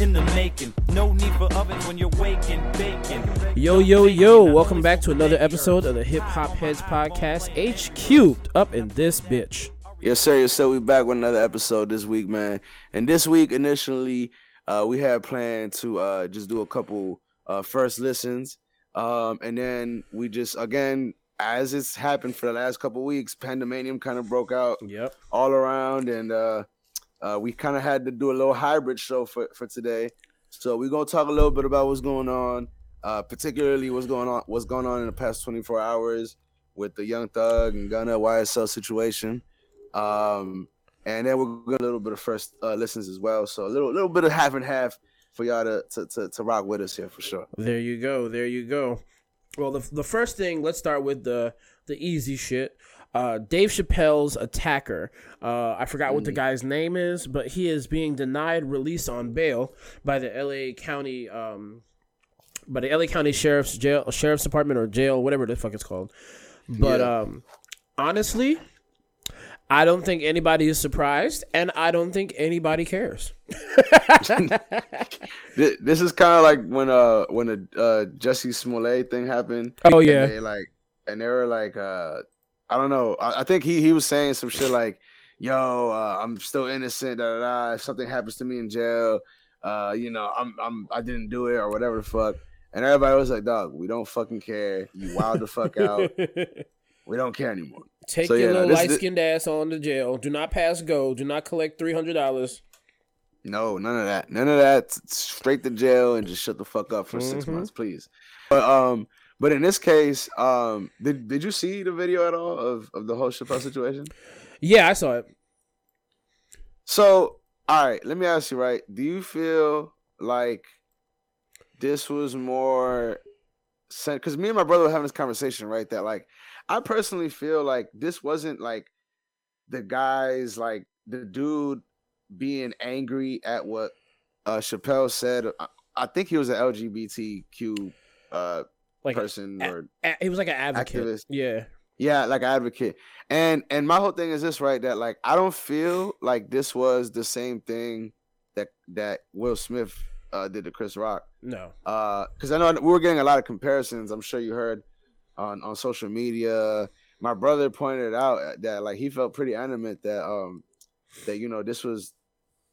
in the making. No need for ovens when you're waking, baking. Yo, yo, yo, welcome back to another episode of the Hip Hop Heads Podcast, H cubed up in this bitch. Yes, sir. Yes, sir. We back with another episode this week, man. And this week, initially, uh, we had planned to uh, just do a couple uh, first listens, um, and then we just again, as it's happened for the last couple weeks, pandemonium kind of broke out Yep. all around, and uh, we kind of had to do a little hybrid show for for today. So we're gonna talk a little bit about what's going on, uh, particularly what's going on what's going on in the past 24 hours with the Young Thug and Gunna YSL situation. Um, and then we're gonna a little bit of first uh, listens as well. So a little little bit of half and half for y'all to, to to to rock with us here for sure. There you go. There you go. Well, the the first thing, let's start with the the easy shit. Uh, Dave Chappelle's attacker. Uh, I forgot what the guy's name is, but he is being denied release on bail by the L.A. County, um, by the L.A. County Sheriff's Jail, Sheriff's Department or jail, whatever the fuck it's called. But Yeah. um, honestly, I don't think anybody is surprised, and I don't think anybody cares. This is kind of like when uh when the uh Jussie Smollett thing happened. Oh and yeah, they, like and they were like uh I don't know. I, I think he he was saying some shit like, "Yo, uh, I'm still innocent. Da, da, da. If something happens to me in jail, uh, you know, I'm I'm I didn't do it or whatever the fuck." And everybody was like, "Dog, we don't fucking care. You wild the fuck out. We don't care anymore." Take So, your yeah, little light skinned ass on to jail. Do not pass go. Do not collect three hundred dollars. No, none of that. None of that. Straight to jail and just shut the fuck up for six Mhm. months, please. But um, but in this case, um, did did you see the video at all of of the whole Chappelle situation? Yeah, I saw it. So, all right, let me ask you, right? Do you feel like this was more because me and my brother were having this conversation, right? That like, I personally feel like this wasn't like the guys, like the dude being angry at what uh Chappelle said. I, I think he was an LGBTQ uh Like person a- or a- he was like an advocate. Activist. Yeah. yeah, like advocate. And and my whole thing is this, right? That like I don't feel like this was the same thing that that Will Smith uh, did to Chris Rock. No. Uh, because I know we were getting a lot of comparisons. I'm sure you heard on on social media. My brother pointed out that like he felt pretty animate that um that you know this was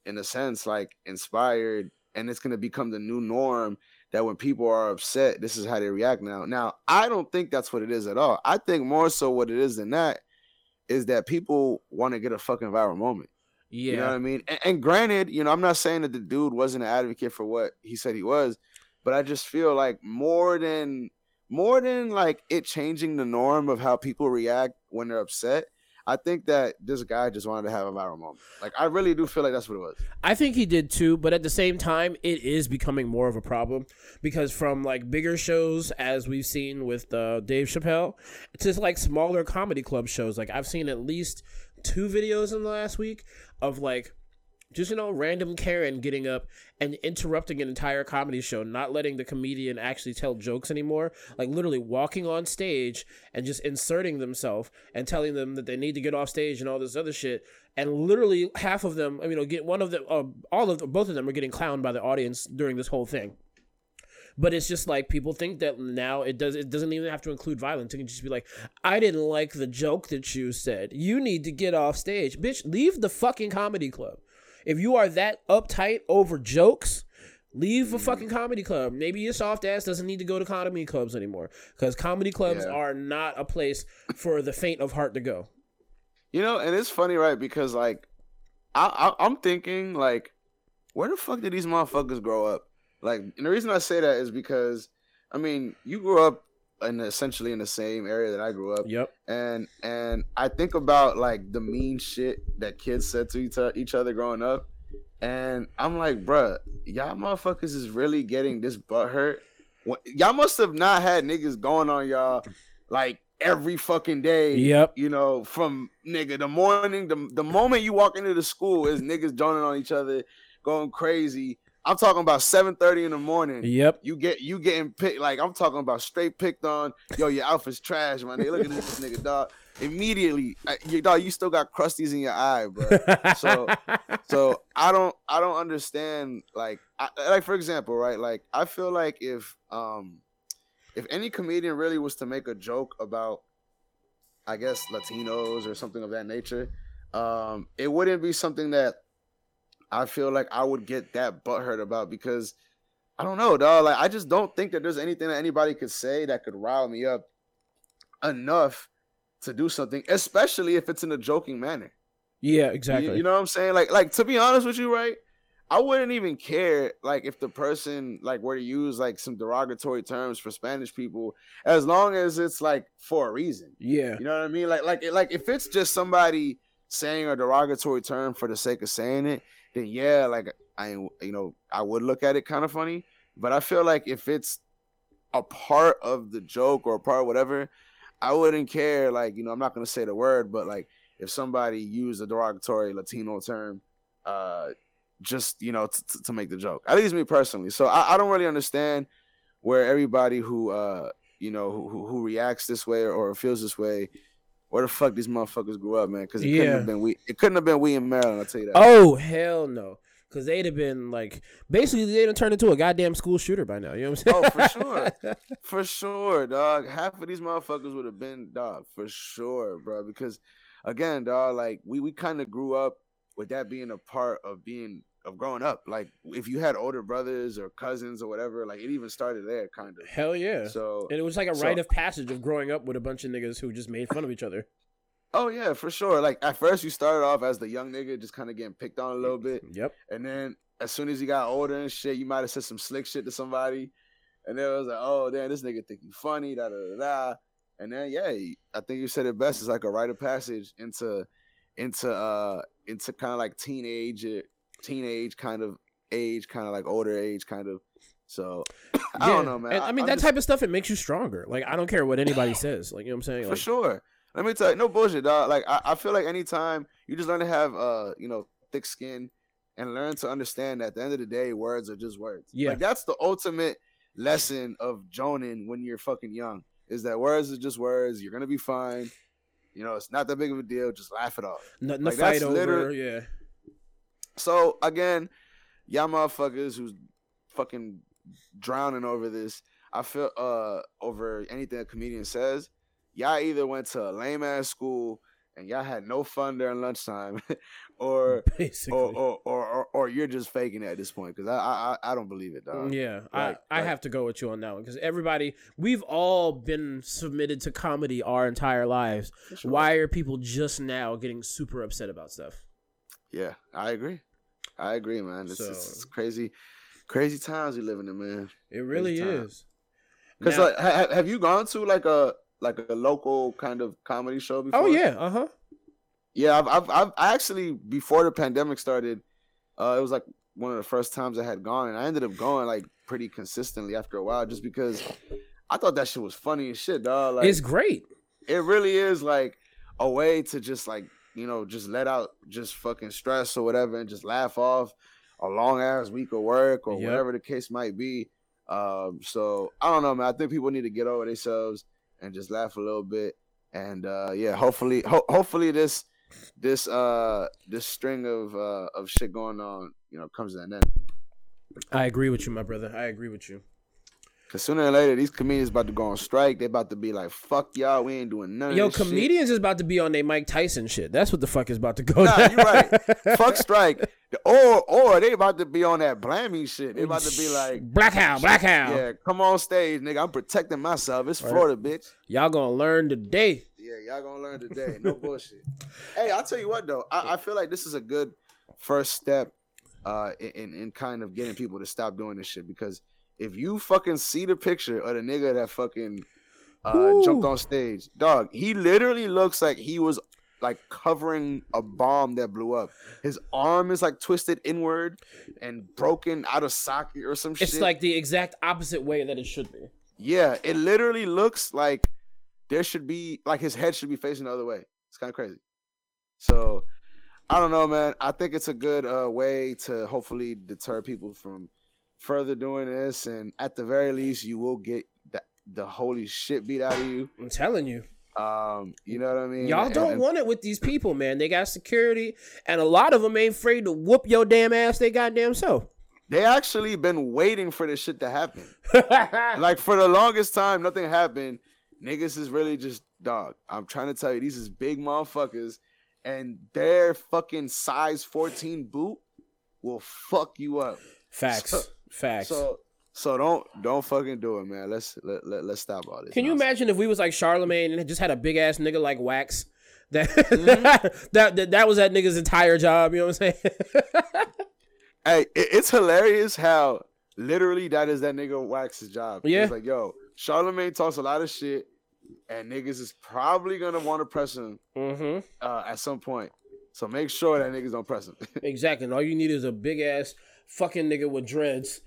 in a sense like inspired and it's gonna become the new norm that when people are upset, this is how they react now. Now, I don't think that's what it is at all. I think more so what it is than that is that people want to get a fucking viral moment. Yeah. You know what I mean? And, and granted, you know, I'm not saying that the dude wasn't an advocate for what he said he was, but I just feel like more than more than like it changing the norm of how people react when they're upset. I think that this guy just wanted to have a viral moment. Like I really do feel like that's what it was. I think he did too, but at the same time, it is becoming more of a problem because from like bigger shows, as we've seen with uh, Dave Chappelle, to like smaller comedy club shows. Like I've seen at least two videos in the last week of like just you know random Karen getting up and interrupting an entire comedy show, not letting the comedian actually tell jokes anymore, like literally walking on stage and just inserting themselves and telling them that they need to get off stage and all this other shit. And literally half of them, I mean, you know, get one of them, uh, all of both of them are getting clowned by the audience during this whole thing. But it's just like people think that now it does it doesn't even have to include violence. It can just be like, I didn't like the joke that you said. You need to get off stage. Bitch, leave the fucking comedy club. If you are that uptight over jokes, leave a mm-hmm. fucking comedy club. Maybe your soft ass doesn't need to go to comedy clubs anymore. Because comedy clubs Yeah. are not a place for the faint of heart to go. You know, and it's funny, right? Because like, I, I I'm thinking like, where the fuck did these motherfuckers grow up? Like, and the reason I say that is because, I mean, you grew up in essentially in the same area that I grew up, Yep. and and I think about like the mean shit that kids said to each, each other growing up, And I'm like, bruh, y'all motherfuckers is really getting this butt hurt. Y'all must have not had niggas going on y'all like every fucking day. Yep. You know, from nigga the morning, the, the moment you walk into the school is niggas joining on each other, going crazy. I'm talking about 7:30 in the morning. Yep. You get you getting picked like I'm talking about straight picked on. Yo, your outfit's trash, man. They look at this nigga, dog. Immediately, uh, you dog, you still got crusties in your eye, bro. So, so I don't, I don't understand. Like, I, like for example, right? Like, I feel like if, um, if any comedian really was to make a joke about, I guess Latinos or something of that nature, um, it wouldn't be something that I feel like I would get that butthurt about because I don't know, dog. Like I just don't think that there's anything that anybody could say that could rile me up enough to do something, especially if it's in a joking manner. yeah, exactly. You, you know what I'm saying? Like, like to be honest with you, right? I wouldn't even care like if the person like were to use like some derogatory terms for Spanish people, as long as it's like for a reason. yeah. You know what I mean? Like, like, like if it's just somebody saying a derogatory term for the sake of saying it, then yeah, like I, you know, I would look at it kind of funny. But I feel like if it's a part of the joke or a part of whatever, I wouldn't care. Like, you know, I'm not gonna say the word, but like if somebody used a derogatory Latino term, uh, just you know, t- t- to make the joke. At least me personally. So I, I don't really understand where everybody who uh, you know, who, who- who reacts this way or feels this way. Where the fuck these motherfuckers grew up, man? Because it couldn't have been we. It couldn't have been we in Maryland. I'll tell you that. Oh hell no. Cause they'd have been like basically they'd have turned into a goddamn school shooter by now. You know what I'm saying? Oh, for sure. For sure, dog. Half of these motherfuckers would have been dog for sure, bro. Because again, dog, like we we kind of grew up with that being a part of being of growing up. Like if you had older brothers or cousins or whatever, like it even started there, kind of. Hell yeah. So and it was like a so- rite of passage of growing up with a bunch of niggas who just made fun of each other. oh yeah, for sure. Like at first you started off as the young nigga, just kind of getting picked on a little bit. Yep. And then as soon as you got older and shit, you might have said some slick shit to somebody. And then it was like, oh damn, this nigga think you funny, da da da da. And then yeah, I think you said it best. It's like a rite of passage into into uh into kind of like teenage teenage kind of age, kind of like older age kind of. So I Yeah. don't know, man. And, I mean I'm that just- type of stuff it makes you stronger. Like I don't care what anybody says. Like you know what I'm saying? for Like, sure. Let me tell you, no bullshit, dog. Like I, I feel like anytime you just learn to have uh, you know, thick skin and learn to understand that at the end of the day, words are just words. Yeah. Like that's the ultimate lesson of joning when you're fucking young. Is that words are just words. You're gonna be fine. You know, it's not that big of a deal. Just laugh it off. Nothing Like, to fight over. Yeah. So again, y'all motherfuckers who's fucking drowning over this, I feel uh over anything a comedian says, y'all either went to a lame ass school and y'all had no fun during lunchtime, or Basically. or, or or or or you're just faking it at this point because I, I I don't believe it, dog. yeah, like- I, I have to go with you on that one because everybody, we've all been submitted to comedy our entire lives. Sure. Why are people just now getting super upset about stuff? Yeah, I agree. I agree, man. It's, it's, So- it's crazy, crazy times we living in, man. It really is. Because like, ha- have you gone to like a like a local kind of comedy show before? oh yeah, uh huh. Yeah, I've, I've, I've I actually before the pandemic started, uh, it was like one of the first times I had gone, and I ended up going like pretty consistently after a while, just because I thought that shit was funny as shit, dog. Like it's great. it really is like a way to just like you know just let out just fucking stress or whatever, and just laugh off a long ass week of work or Yep. whatever the case might be. Um, so I don't know, man. I think people need to get over themselves and just laugh a little bit. And uh, yeah, hopefully, ho- hopefully this this uh this string of uh of shit going on, you know, comes to an end. I agree with you, my brother. I agree with you. Cause sooner or later, these comedians about to go on strike. They about to be like, "Fuck y'all, we ain't doing of Yo, this shit." comedians is about to be on their Mike Tyson shit. That's what the fuck is about to go. Nah, down. you right. Fuck strike. Or or they about to be on that blaming shit. They about to be like, Blackout, Blackout. yeah, come on stage, nigga. I'm protecting myself. It's Right. Florida, bitch. Y'all gonna learn today. Yeah, y'all gonna learn today. No bullshit. hey, I'll tell you what though. I, I feel like this is a good first step uh in, in kind of getting people to stop doing this shit because if you fucking see the picture of the nigga that fucking uh jumped on stage, dog, he literally looks like he was like covering a bomb that blew up. His arm is like twisted inward and broken out of socket or some shit. It's like the exact opposite way that it should be. yeah, it literally looks like there should be like his head should be facing the other way. It's kind of crazy. So I don't know, man. I think it's a good uh, way to hopefully deter people from further doing this, and at the very least, you will get the, the holy shit beat out of you. I'm telling you. Um, you know what I mean? Y'all don't and- want it with these people, man. They got security, and a lot of them ain't afraid to whoop your damn ass. They goddamn so. They actually been waiting for this shit to happen. like for the longest time, nothing happened. Niggas is really just dog. I'm trying to tell you, these is big motherfuckers, and their fucking size 14 boot will fuck you up. Facts. So- Facts. So so don't don't fucking do it, man. Let's let, let let's stop all this. Can you imagine if we was like Charlemagne and just had a big ass nigga like Wax? That, Mm-hmm. that that that was that nigga's entire job. You know what I'm saying? Hey, it, it's hilarious how literally that is that nigga Wax's job. Yeah. It's like, yo, Charlemagne talks a lot of shit, and niggas is probably gonna want to press him mm-hmm. uh, at some point. So make sure that niggas don't press him. Exactly. And all you need is a big ass fucking nigga with dreads.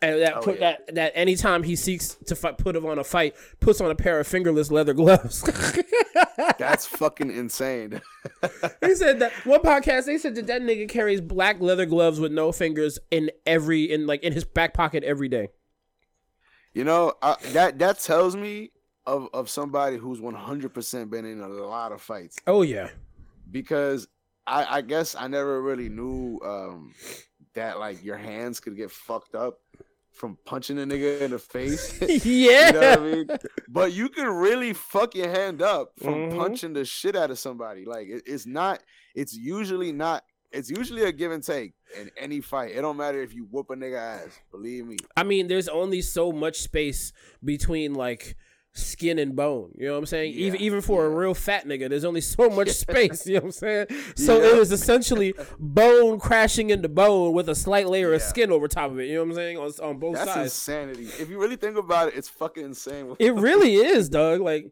And that Oh, put yeah. that that anytime he seeks to fight, put him on a fight, puts on a pair of fingerless leather gloves. That's fucking insane. he said that one podcast. They said that that nigga carries black leather gloves with no fingers in every in like in his back pocket every day. You know I, that that tells me of of somebody who's one hundred percent been in a lot of fights Oh yeah, because I I guess I never really knew um that like your hands could get fucked up from punching a nigga in the face. yeah. You know what I mean? But you can really fuck your hand up from Mhm. punching the shit out of somebody. Like it, it's not. It's usually not. It's usually a give and take in any fight. It don't matter if you whoop a nigga ass. Believe me. I mean, there's only so much space between like skin and bone. You know what I'm saying? even Yeah, even for a real fat nigga, there's only so much space. You know what I'm saying? So Yeah. it was essentially bone crashing into bone with a slight layer of skin over top of it. You know what I'm saying? On, on both That's sides. insanity. If you really think about it, it's fucking insane. It really is, Doug. Like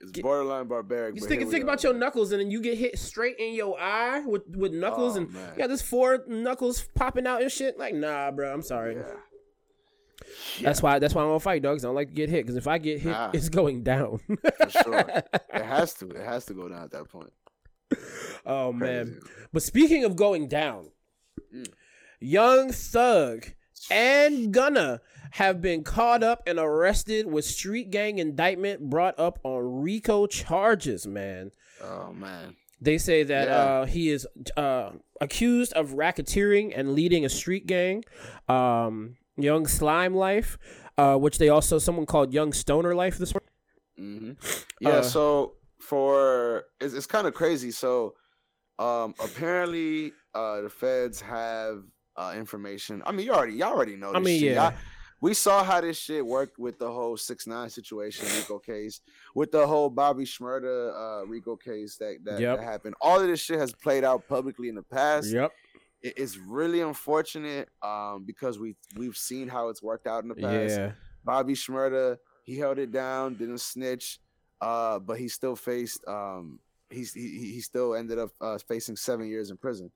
it's borderline barbaric. you think think about your knuckles and then you get hit straight in your eye with with knuckles Oh, and man. you got this four knuckles popping out and shit. Like nah, bro. I'm sorry. Yeah. That's why that's why I don't fight dogs. I don't like to get hit because if I get hit, Nah. it's going down. For sure. it has to. It has to go down at that point. oh man. But speaking of going down, Mm. Young Thug and Gunna have been caught up and arrested with street gang indictment brought up on RICO charges, man. Oh man. They say that Yeah. uh, he is uh, accused of racketeering and leading a street gang, um, Young Slime Life, uh, which they also someone called Young Stoner Life this morning. hmm Yeah. Uh, so for it's, it's kind of crazy. So um apparently uh the feds have uh information. I mean, you already y'all already know. This I mean, shit. yeah. Y'all- we saw how this shit worked with the whole six nine situation, Rico case, with the whole Bobby Shmurda uh, Rico case that that, Yep. that happened. All of this shit has played out publicly in the past. Yep. It- it's really unfortunate um, because we we've seen how it's worked out in the past. Yeah. Bobby Shmurda, he held it down, didn't snitch, uh, but he still faced. Um, he's he, he still ended up uh, facing seven years in prison.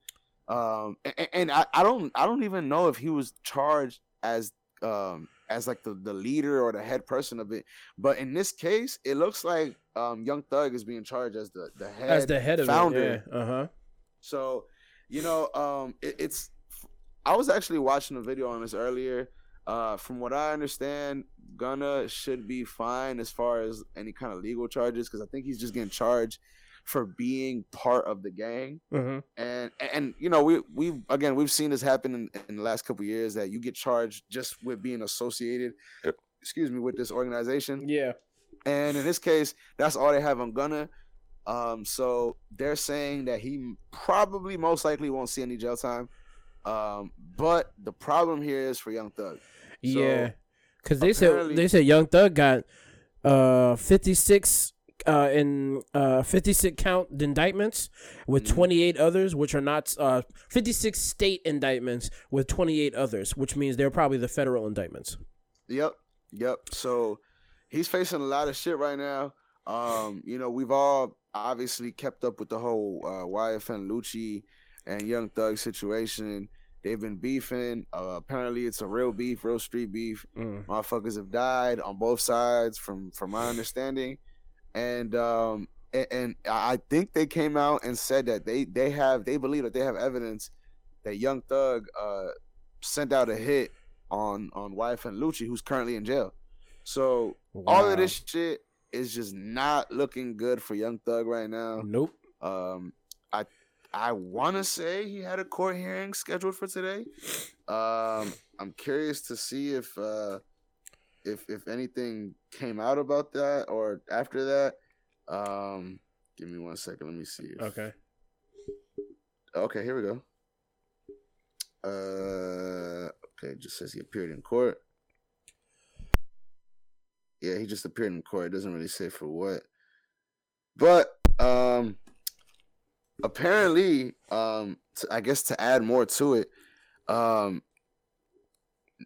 Um, and, and I, I don't I don't even know if he was charged as um as like the, the leader or the head person of it. But in this case, it looks like um Young Thug is being charged as the the head As the head of founder. it. Yeah. Uh huh. so, you know, um, it, it's. I was actually watching a video on this earlier. Uh, from what I understand, Gunna should be fine as far as any kind of legal charges because I think he's just getting charged for being part of the gang. hmm And and you know we we again we've seen this happen in, in the last couple of years that you get charged just with being associated. Excuse me with this organization. Yeah. And in this case, that's all they have on Gunna. Um, so they're saying that he probably most likely won't see any jail time. Um, but the problem here is for Young Thug. yeah. Because they said they said Young Thug got uh fifty six uh in uh 56 count indictments with Mhm. 28 others which are not uh 56 state indictments with 28 others which means they're probably the federal indictments Yep, yep. So he's facing a lot of shit right now. Um, you know, we've all obviously kept up with the whole uh, YFN Lucci and Young Thug situation. They've been beefing. Uh, apparently, it's a real beef, real street beef. Mm. Motherfuckers have died on both sides, from from my understanding, and um and, and I think they came out and said that they they have they believe that they have evidence that Young Thug uh sent out a hit on on YFN Lucci, who's currently in jail. So all of this shit is just not looking good for Young Thug right now. Nope. Um, I I want to say he had a court hearing scheduled for today. Um, I'm curious to see if uh, if if anything came out about that or after that. Um, give me one second. Let me see. If, Okay. Okay, here we go. Uh, okay, it just says he appeared in court. Yeah, he just appeared in court. It doesn't really say for what. But um apparently, um t- I guess to add more to it, um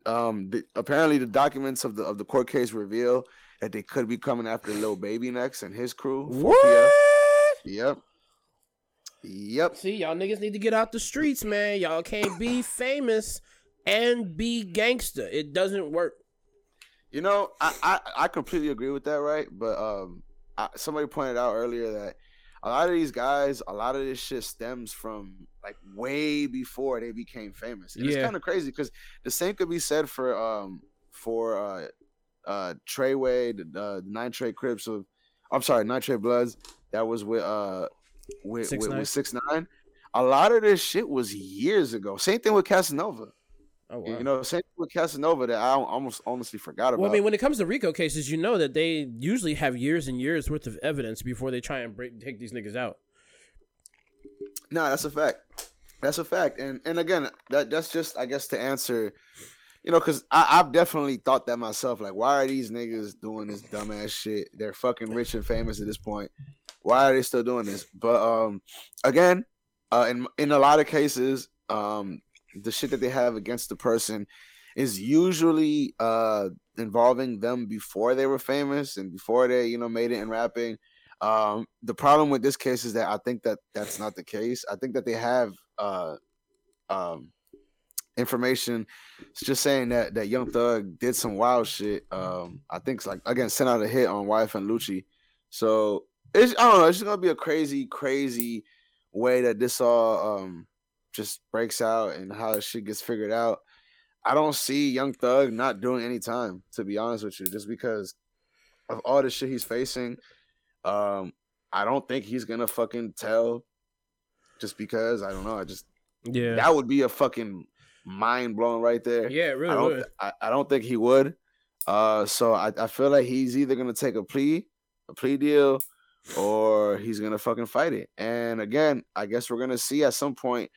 um the, apparently the documents of the of the court case reveal that they could be coming after Lil Baby next and his crew. 4PF. What? Yep. Yep. See, y'all niggas need to get out the streets, man. Y'all can't be famous and be gangster. It doesn't work. You know, I, I I completely agree with that, right? But um, I, somebody pointed out earlier that a lot of these guys, a lot of this shit stems from like way before they became famous. And It's kind of crazy because the same could be said for um for uh uh Treyway, the uh, Nine Trey Crips of, I'm sorry, Nine Trey Bloods. That was with uh with Six with, Nine? with six nine. A lot of this shit was years ago. Same thing with Casanova. Oh wow. You know, same thing with Casanova that I almost honestly forgot about. well, I mean, when it comes to RICO cases, you know that they usually have years and years worth of evidence before they try and break, take these niggas out. No, that's a fact. That's a fact. And and again, that that's just I guess to answer, you know, because I've definitely thought that myself. Like, why are these niggas doing this dumbass shit? They're fucking rich and famous at this point. Why are they still doing this? But um, again, uh, in in a lot of cases, um, the shit that they have against the person is usually uh involving them before they were famous and before they you know made it in rapping um, the problem with this case is that I think that that's not the case. I think that they have uh, um, information it's just saying that that Young Thug did some wild shit. Um, I think it's like again sent out a hit on YFN Lucci. So it's I don't know. It's just gonna be a crazy, crazy way that this all um just breaks out and how shit gets figured out. I don't see Young Thug not doing any time, to be honest with you, just because of all the shit he's facing. Um, I don't think he's gonna fucking tell just because I don't know. I just Yeah. that would be a fucking mind blowing right there. yeah, it I really don't would. I, I don't think he would. Uh so I, I feel like he's either gonna take a plea, a plea deal, or he's gonna fucking fight it. And again, I guess we're gonna see at some point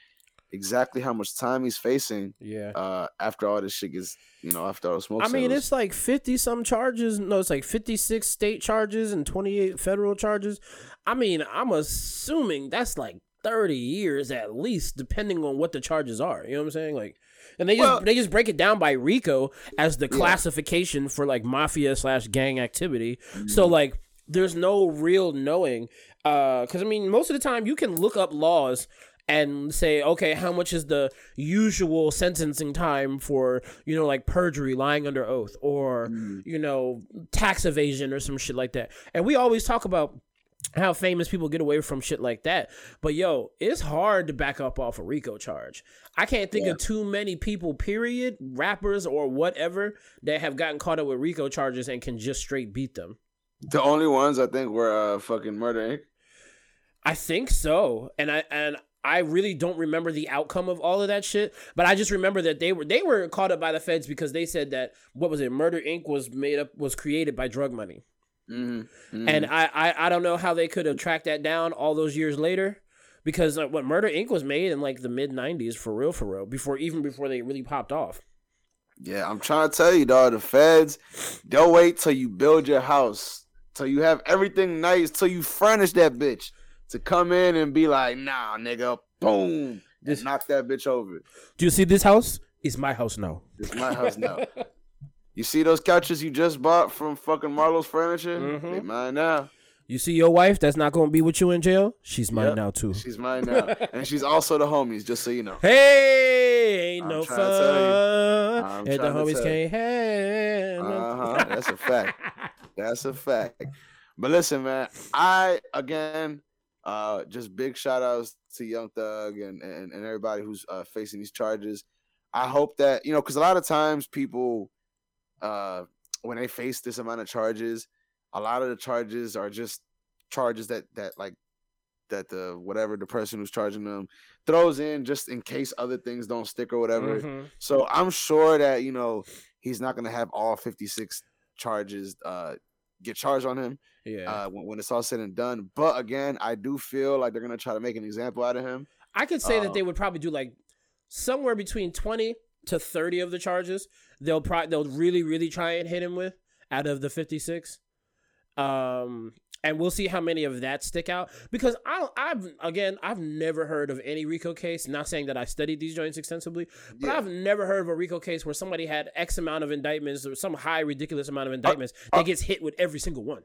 exactly how much time he's facing Yeah. uh after all this shit gets you know, after all the smoke. I mean, it's like 50 some charges. No, it's like 56 state charges and 28 federal charges. I mean, I'm assuming that's like 30 years at least, depending on what the charges are. You know what I'm saying? Like, and they just Well- they just break it down by RICO as the Yeah. classification for like mafia slash gang activity. Mm-hmm. So like, there's no real knowing. Because I mean, most of the time you can look up laws and say, okay, how much is the usual sentencing time for, you know, like perjury, lying under oath, or, you know, tax evasion or some shit like that. And we always talk about how famous people get away from shit like that. But yo, it's hard to back up off a RICO charge. I can't think of too many people, period, rappers or whatever, that have gotten caught up with RICO charges and can just straight beat them. the only ones I think were uh fucking Murder Inc. I think so. And I and I really don't remember the outcome of all of that shit, but I just remember that they were they were caught up by the feds because they said that what was it? Murder Inc. was made up was created by drug money. Mm-hmm. And I, I I don't know how they could have tracked that down all those years later. Because uh, what Murder Inc. was made in like the mid '90s for real, for real, before even before they really popped off. Yeah, I'm trying to tell you, dog. The feds, they'll wait till you build your house, till you have everything nice, till you furnish that bitch to come in and be like, nah, nigga, boom, just knock that bitch over. Do you see this house? It's my house now. It's my house now. you see those couches you just bought from fucking Marlo's Furniture? Mhm. They mine now. You see your wife that's not gonna be with you in jail? She's mine Yep. now too. She's mine now, and she's also the homies. Just so you know. Hey, ain't I'm no trying to tell you. fun. And the homies can't have. Uh huh. That's a fact. That's a fact. But listen, man, I again, uh, just big shout outs to Young Thug and and, and everybody who's uh, facing these charges. I hope that you know, because a lot of times people, uh, when they face this amount of charges, a lot of the charges are just charges that that like that the whatever the person who's charging them throws in just in case other things don't stick or whatever. Mhm. So I'm sure that you know he's not gonna have all 56 charges uh get charged on him Yeah. uh when, when it's all said and done. But again, I do feel like they're gonna try to make an example out of him. I could say that Uh, they would probably do like somewhere between twenty to thirty of the charges. They'll probably they'll really really try and hit him with out of the fifty six. Um, and we'll see how many of that stick out because I I've again I've never heard of any RICO case. Not saying that I studied these joints extensively, but Yeah. I've never heard of a RICO case where somebody had X amount of indictments or some high ridiculous amount of Uh, indictments that gets hit with every single one.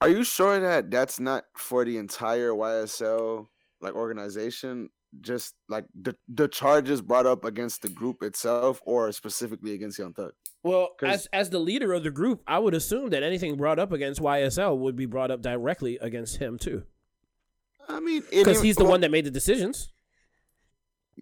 Are you sure that that's not for the entire YSL like organization? Just like the the charges brought up against the group itself, or specifically against Young Thug? Well, as as the leader of the group, I would assume that anything brought up against YSL would be brought up directly against him too, I mean, because he's the well, one that made the decisions.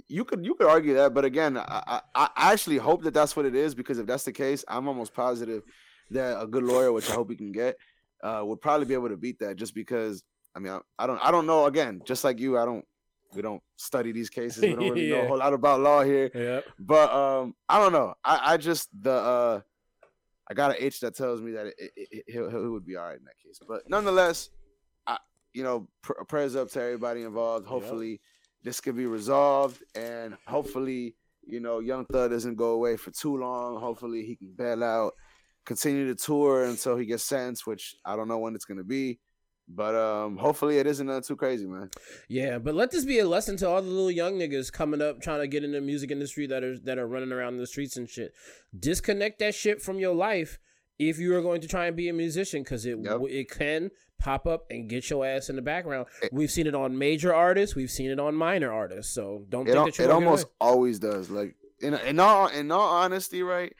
You could you could argue that, but again, I, I I actually hope that that's what it is because if that's the case, I'm almost positive that a good lawyer, which I hope he can get, uh, would probably be able to beat that. Just because I mean, I, I don't I don't know. Again, just like you, I don't we don't study these cases. We don't really know a whole lot about law here. Yeah. But um, I don't know. I I just the uh, I got an itch that tells me that it, it, it, he'll, he would be all right in that case. But nonetheless, I you know pr- prayers up to everybody involved. Hopefully, this could be resolved, and hopefully, you know, Young Thug doesn't go away for too long. Hopefully, he can bail out, continue to tour until he gets sentenced, which I don't know when it's gonna be. But um, hopefully, it isn't nothing too crazy, man. Yeah, but let this be a lesson to all the little young niggas coming up trying to get in the music industry that are that are running around the streets and shit. Disconnect that shit from your life if you are going to try and be a musician because it Yep. it can pop up and get your ass in the background. It- we've seen it on major artists, we've seen it on minor artists. So don't it, think that you're it almost always does. Like in in all in all honesty, right?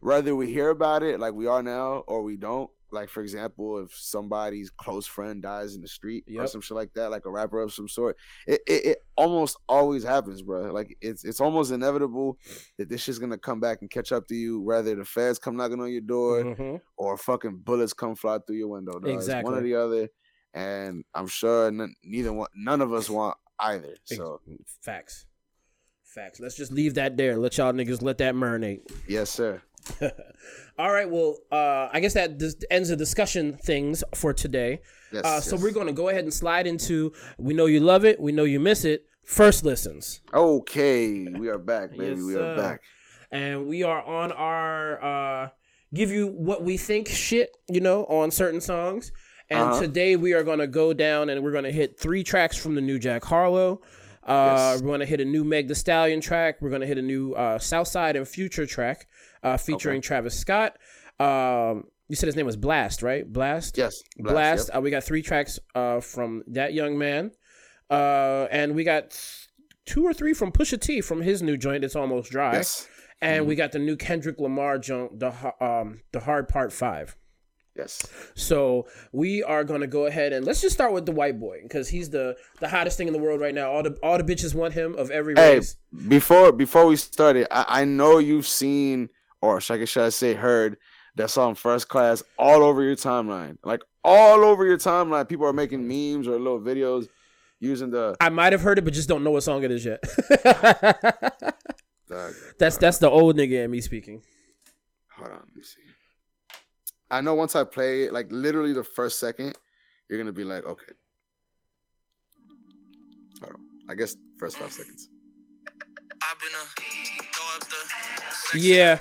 Whether we hear about it like we are now or we don't. Like for example, if somebody's close friend dies in the street or Yep. some shit like that, like a rapper of some sort, it, it, it almost always happens, bro. Like it's it's almost inevitable that this shit's gonna come back and catch up to you, whether the feds come knocking on your door Mhm. or fucking bullets come fly through your window. dog. It's one Exactly. or the other, and I'm sure none, neither one, none of us want either. So Facts. Facts. Let's just leave that there. Let y'all niggas let that marinate. yes, sir. All right. Well, uh, I guess that dis- ends the discussion things for today. Yes. Uh, so yes. we're going to go ahead and slide into. We know you love it. We know you miss it. First listens, Okay, we are back, baby. Yes, we are back. and we are on our uh, give you what we think shit. You know, on certain songs. And Uh-huh. today we are going to go down and we're going to hit three tracks from the new Jack Harlow. Uh, Yes. We're going to hit a new Meg The Stallion track. We're going to hit a new uh, Southside and Future track uh, featuring Travis Scott. Um, you said his name was Blast, right? Blast? Yes, Blast. yep. Uh, we got three tracks uh, from that young man. Uh, and we got two or three from Pusha T from his new joint, It's Almost Dry. Yes, And we got the new Kendrick Lamar joint, the, um, the Heart Part 5. Yes. So we are gonna go ahead and let's just start with the white boy because he's the the hottest thing in the world right now. All the all the bitches want him of every Hey, race. before before we started, I, I know you've seen or should I, should I say heard that song First Class all over your timeline, like all over your timeline. People are making memes or little videos using the. I might have heard it, but just don't know what song it is yet. that's that's the old nigga in me speaking. hold on, let me see. I know once I play it, like literally the first second, you're gonna be like, okay. Hold on. I guess first five seconds. I've been a throw up the Yeah,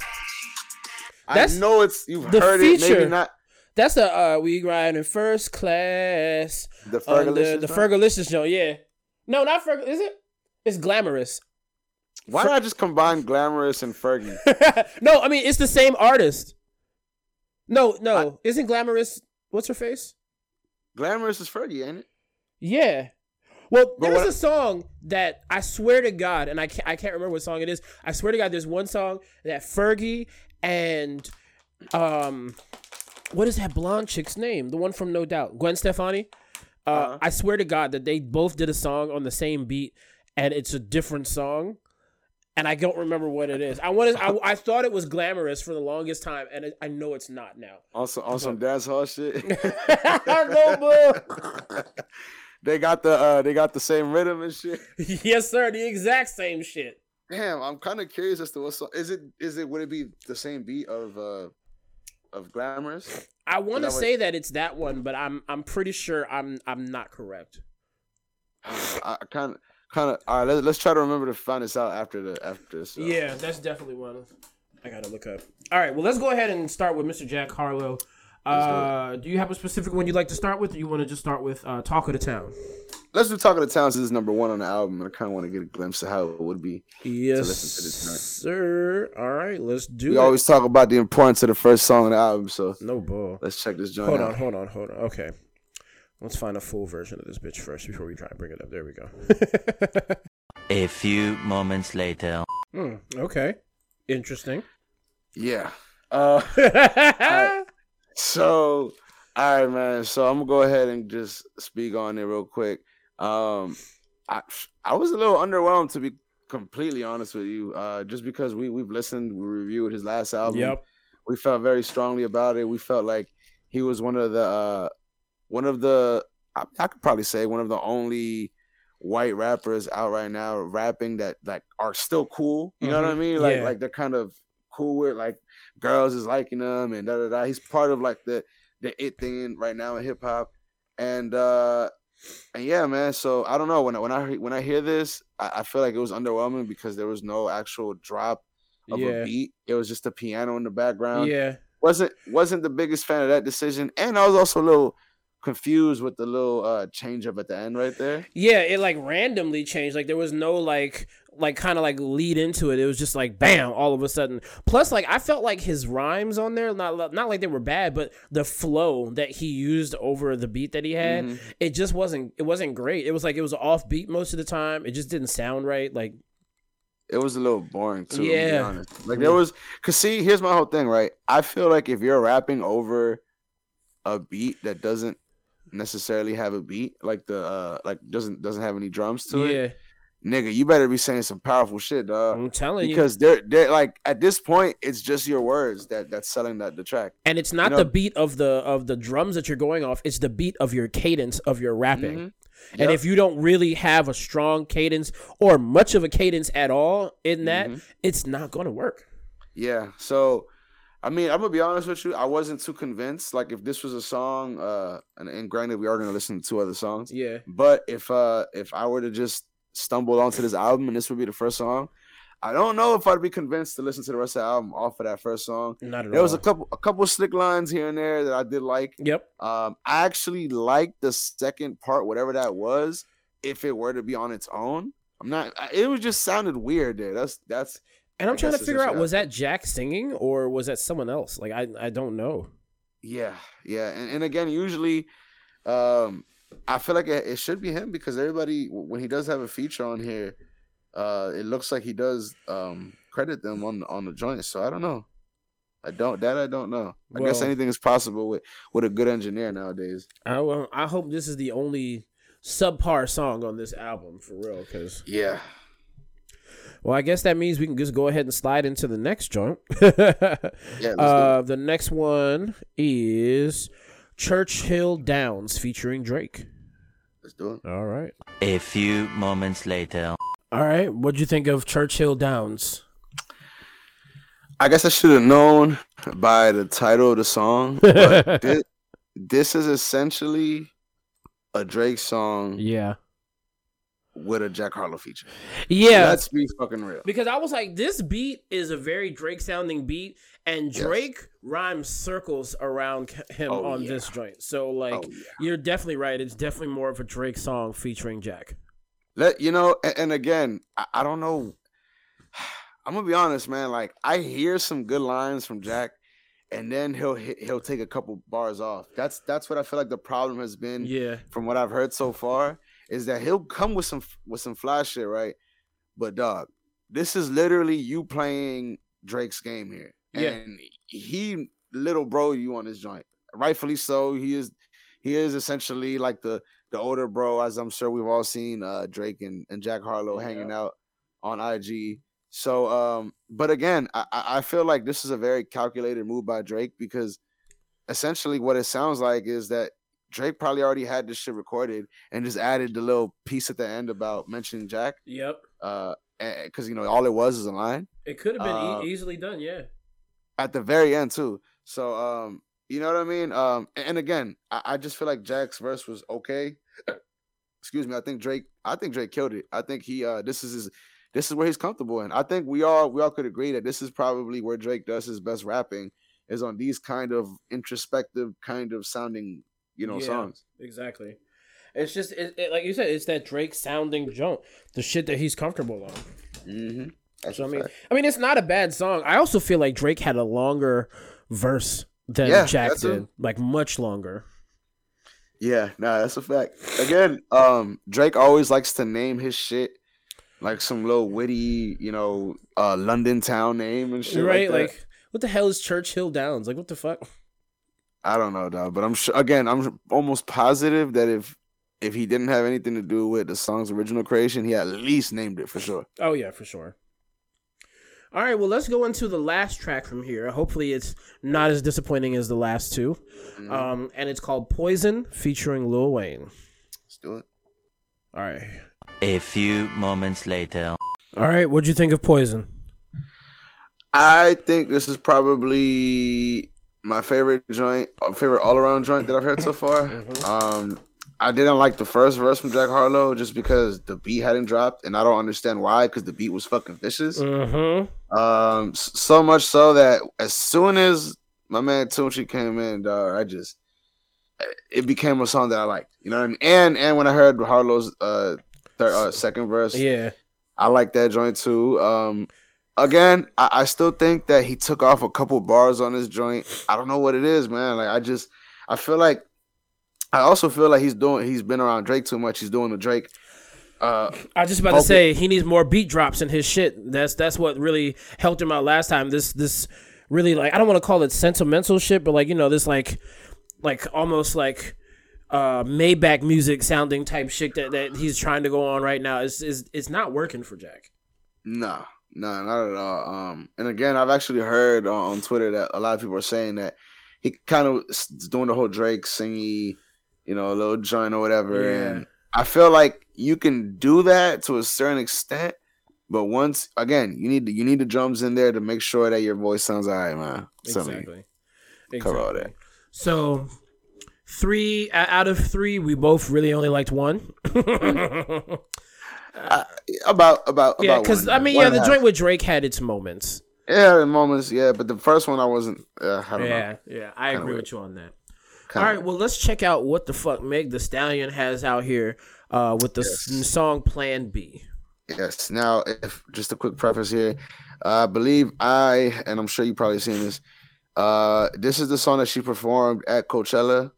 That's I know it's you've the heard it, maybe feature. not that's the uh we ride in first class. the on Fergalicious. the the? Fergalicious joint. Yeah, no, not Fergal. Is it? It's glamorous. Why not I just combine glamorous and Fergie? no, I mean it's the same artist. No, no, isn't glamorous? What's her face? Glamorous is Fergie, ain't it? Yeah. Well, But there's a song that I swear to God, and I can't, I can't remember what song it is. I swear to God, there's one song that Fergie and um, what is that blonde chick's name? The one from No Doubt, Gwen Stefani. Uh, Uh-huh. I swear to God that they both did a song on the same beat, and it's a different song, and I don't remember what it is. I wanted, I, I thought it was glamorous for the longest time, and it, I know it's not now. Some on some dance hall shit. no, they got the uh they got the same rhythm and shit. yes, sir. The exact same shit. Damn, I'm kind of curious as to what song is it. Is it would it be the same beat of uh of Glamorous? I want to that what- say that it's that one, but I'm I'm pretty sure I'm I'm not correct. I kind of kind of all right. Let's let's try to remember to find this out after the after this. uh, Yeah, that's definitely one. I gotta look up. All right, well let's go ahead and start with Mr. Jack Harlow. Uh, do you have a specific one you'd like to start with, or you want to just start with uh, "Talk of the Town"? Let's do Talk of the Town. since it's number one on the album, and I kind of want to get a glimpse of how it would be. Yes, listen to this sir. All right, let's do We it. always talk about the importance of the first song on the album, so no bull. let's check this joint Hold out. on, hold on, hold on. Okay, let's find a full version of this bitch first before we try and bring it up. There we go. A few moments later. Hmm, okay, interesting. Yeah. Uh, so, all right, man. So I'm gonna go ahead and just speak on it real quick. Um, I I was a little underwhelmed to be completely honest with you. Uh, just because we we've listened, we reviewed his last album. Yep. We felt very strongly about it. We felt like he was one of the uh, one of the I, I could probably say one of the only white rappers out right now rapping that like are still cool. You know what I Mhm. mean? Like Yeah. like they're kind of cool with like girls is liking them and da da da. He's part of like the the it thing right now in hip hop, and uh and yeah, man. So I don't know when I, when I when I hear this, I, I feel like it was underwhelming because there was no actual drop of Yeah. a beat. It was just a piano in the background. Yeah. wasn't wasn't the biggest fan of that decision, and I was also a little confused with the little uh change up at the end right there. Yeah, it like randomly changed. Like there was no like like kind of like lead into it. It was just like bam, all of a sudden. Plus, like I felt like his rhymes on there, not not like they were bad, but the flow that he used over the beat that he had, Mhm. it just wasn't it wasn't great. It was like it was off beat most of the time. It just didn't sound right. Like It was a little boring too. to be Yeah. honest. Like there was, cause see, here's my whole thing, right? I feel like if you're rapping over a beat that doesn't necessarily have a beat, like the uh like doesn't doesn't have any drums to yeah, it, nigga, you better be saying some powerful shit, dog. I'm telling you. Because they're they're like at this point, it's just your words that that's selling that the track. And it's not know- the beat of the of the drums that you're going off. It's the beat of your cadence of your rapping. Mhm. And Yep. if you don't really have a strong cadence or much of a cadence at all in that, Mhm. it's not going to work. Yeah. So, I mean, I'm gonna be honest with you. I wasn't too convinced. Like, if this was a song, uh, and, and granted, we are gonna listen to two other songs. Yeah. But if uh, if I were to just stumble onto this album and this would be the first song, I don't know if I'd be convinced to listen to the rest of the album off of that first song. Not at There all. was a couple a couple slick lines here and there that I did like. Yep. Um, I actually liked the second part, whatever that was. If it were to be on its own, I'm not. It was just sounded weird there. That's that's And I'm I trying to figure out was that Jack singing or was that someone else? Like I I don't know. Yeah, yeah, and, and again, usually, um, I feel like it, it should be him because everybody when he does have a feature on here, uh, it looks like he does um credit them on on the joint. So I don't know. I don't that I don't know. I guess anything is possible with with a good engineer nowadays. I well, I hope this is the only subpar song on this album for real cuz Yeah. Well, I guess that means we can just go ahead and slide into the next joint. let's uh the next one is Churchill Downs featuring Drake. Let's do it. All right. A few moments later. All right. What'd you think of Churchill Downs? I guess I should have known by the title of the song, but this, this is essentially a Drake song Yeah. With a Jack Harlow feature. Yeah. Let's be fucking real. because I was like, this beat is a very Drake sounding beat, and Yes. Drake rhymes circles around him Oh, on yeah. this joint. So, like, Oh, yeah. you're definitely right. It's definitely more of a Drake song featuring Jack. Let you know, and, and again, I, I don't know. I'm gonna be honest, man. Like I hear some good lines from Jack, and then he'll he'll take a couple bars off. That's that's what I feel like the problem has been Yeah. from what I've heard so far is that he'll come with some with some flash shit, right? But dog, this is literally you playing Drake's game here, Yeah. and he little bro you on this joint, rightfully so. He is he is essentially like the the older bro, as I'm sure we've all seen uh Drake and, and Jack Harlow hanging out on IG. So um, but again, I I feel like this is a very calculated move by Drake because essentially what it sounds like is that Drake probably already had this shit recorded and just added the little piece at the end about mentioning Jack. Yep. Uh, because you know all it was is a line It could have been Uh, e- easily done. Yeah. at the very end too. So um, you know what I mean? Um, and again, I, I just feel like Jack's verse was okay. Excuse me. I think Drake. I think Drake killed it. I think he. Uh, this is his. This is where he's comfortable in. I think we all we all could agree that this is probably where Drake does his best rapping is on these kind of introspective, kind of sounding, you know, Yeah. songs. Exactly. It's just it, it- like you said, it's that Drake sounding junk, the shit that he's comfortable on. Mm-hmm. That's So I mean, fact. I mean, it's not a bad song. I also feel like Drake had a longer verse than Yeah, Jack that's a- did, like much longer. Yeah, nah, that's a fact. Again, um, Drake always likes to name his shit like some little witty, you know, uh, London town name and shit. right? like, Like, what the hell is Churchill Downs? Like, what the fuck? I don't know, dog, but I'm sure. Again, I'm almost positive that if if he didn't have anything to do with the song's original creation, he at least named it for sure. Oh yeah, for sure. All right, well, let's go into the last track from here. Hopefully, it's not as disappointing as the last 2 Mhm. Um, and it's called "Poison" featuring Lil Wayne. Let's do it. All right, A few moments later. all right. What'd you think of "Poison"? I think this is probably my favorite joint, uh, favorite all around joint that I've heard so far. Mhm. Um, I didn't like the first verse from Jack Harlow just because the beat hadn't dropped, and I don't understand why because the beat was fucking vicious. Mm-hmm. Um, so much so that as soon as my man Tunechi came in, dog, I just it became a song that I liked. You know what I mean? And and when I heard Harlow's uh, third, uh second verse, Yeah. I like that joint too. Um, again, I, I still think that he took off a couple bars on this joint. I don't know what it is, man. Like I just, I feel like, I also feel like he's doing. He's been around Drake too much. He's doing the Drake. Uh, I was just about to say he needs more beat drops in his shit. That's that's what really helped him out last time. This this really like I don't want to call it sentimental shit, but like you know this like like almost like uh Maybach music sounding type shit that, that he's trying to go on right now is is it's not working for Jack. no, no, not at all. Um, and again, I've actually heard on, on Twitter that a lot of people are saying that he kind of is doing the whole Drake singy, you know, a little joint or whatever. Yeah. And I feel like you can do that to a certain extent. But once again, you need the, you need the drums in there to make sure that your voice sounds alright, man. So, I mean, Exactly. cover all that. So three o- out of three, we both really only liked one. about about yeah, because I mean, yeah, the half. joint with Drake had its moments. Yeah, moments, yeah, but the first one I wasn't. Uh, I don't Yeah, know. yeah, I Kinda agree weird. with you on that. Kinda All right, well, let's check out what the fuck Meg Thee Stallion has out here uh, with the Yes. song Plan B. Yes. Now, if just a quick preface here, I believe I and I'm sure you probably seen this. Uh, this is the song that she performed at Coachella.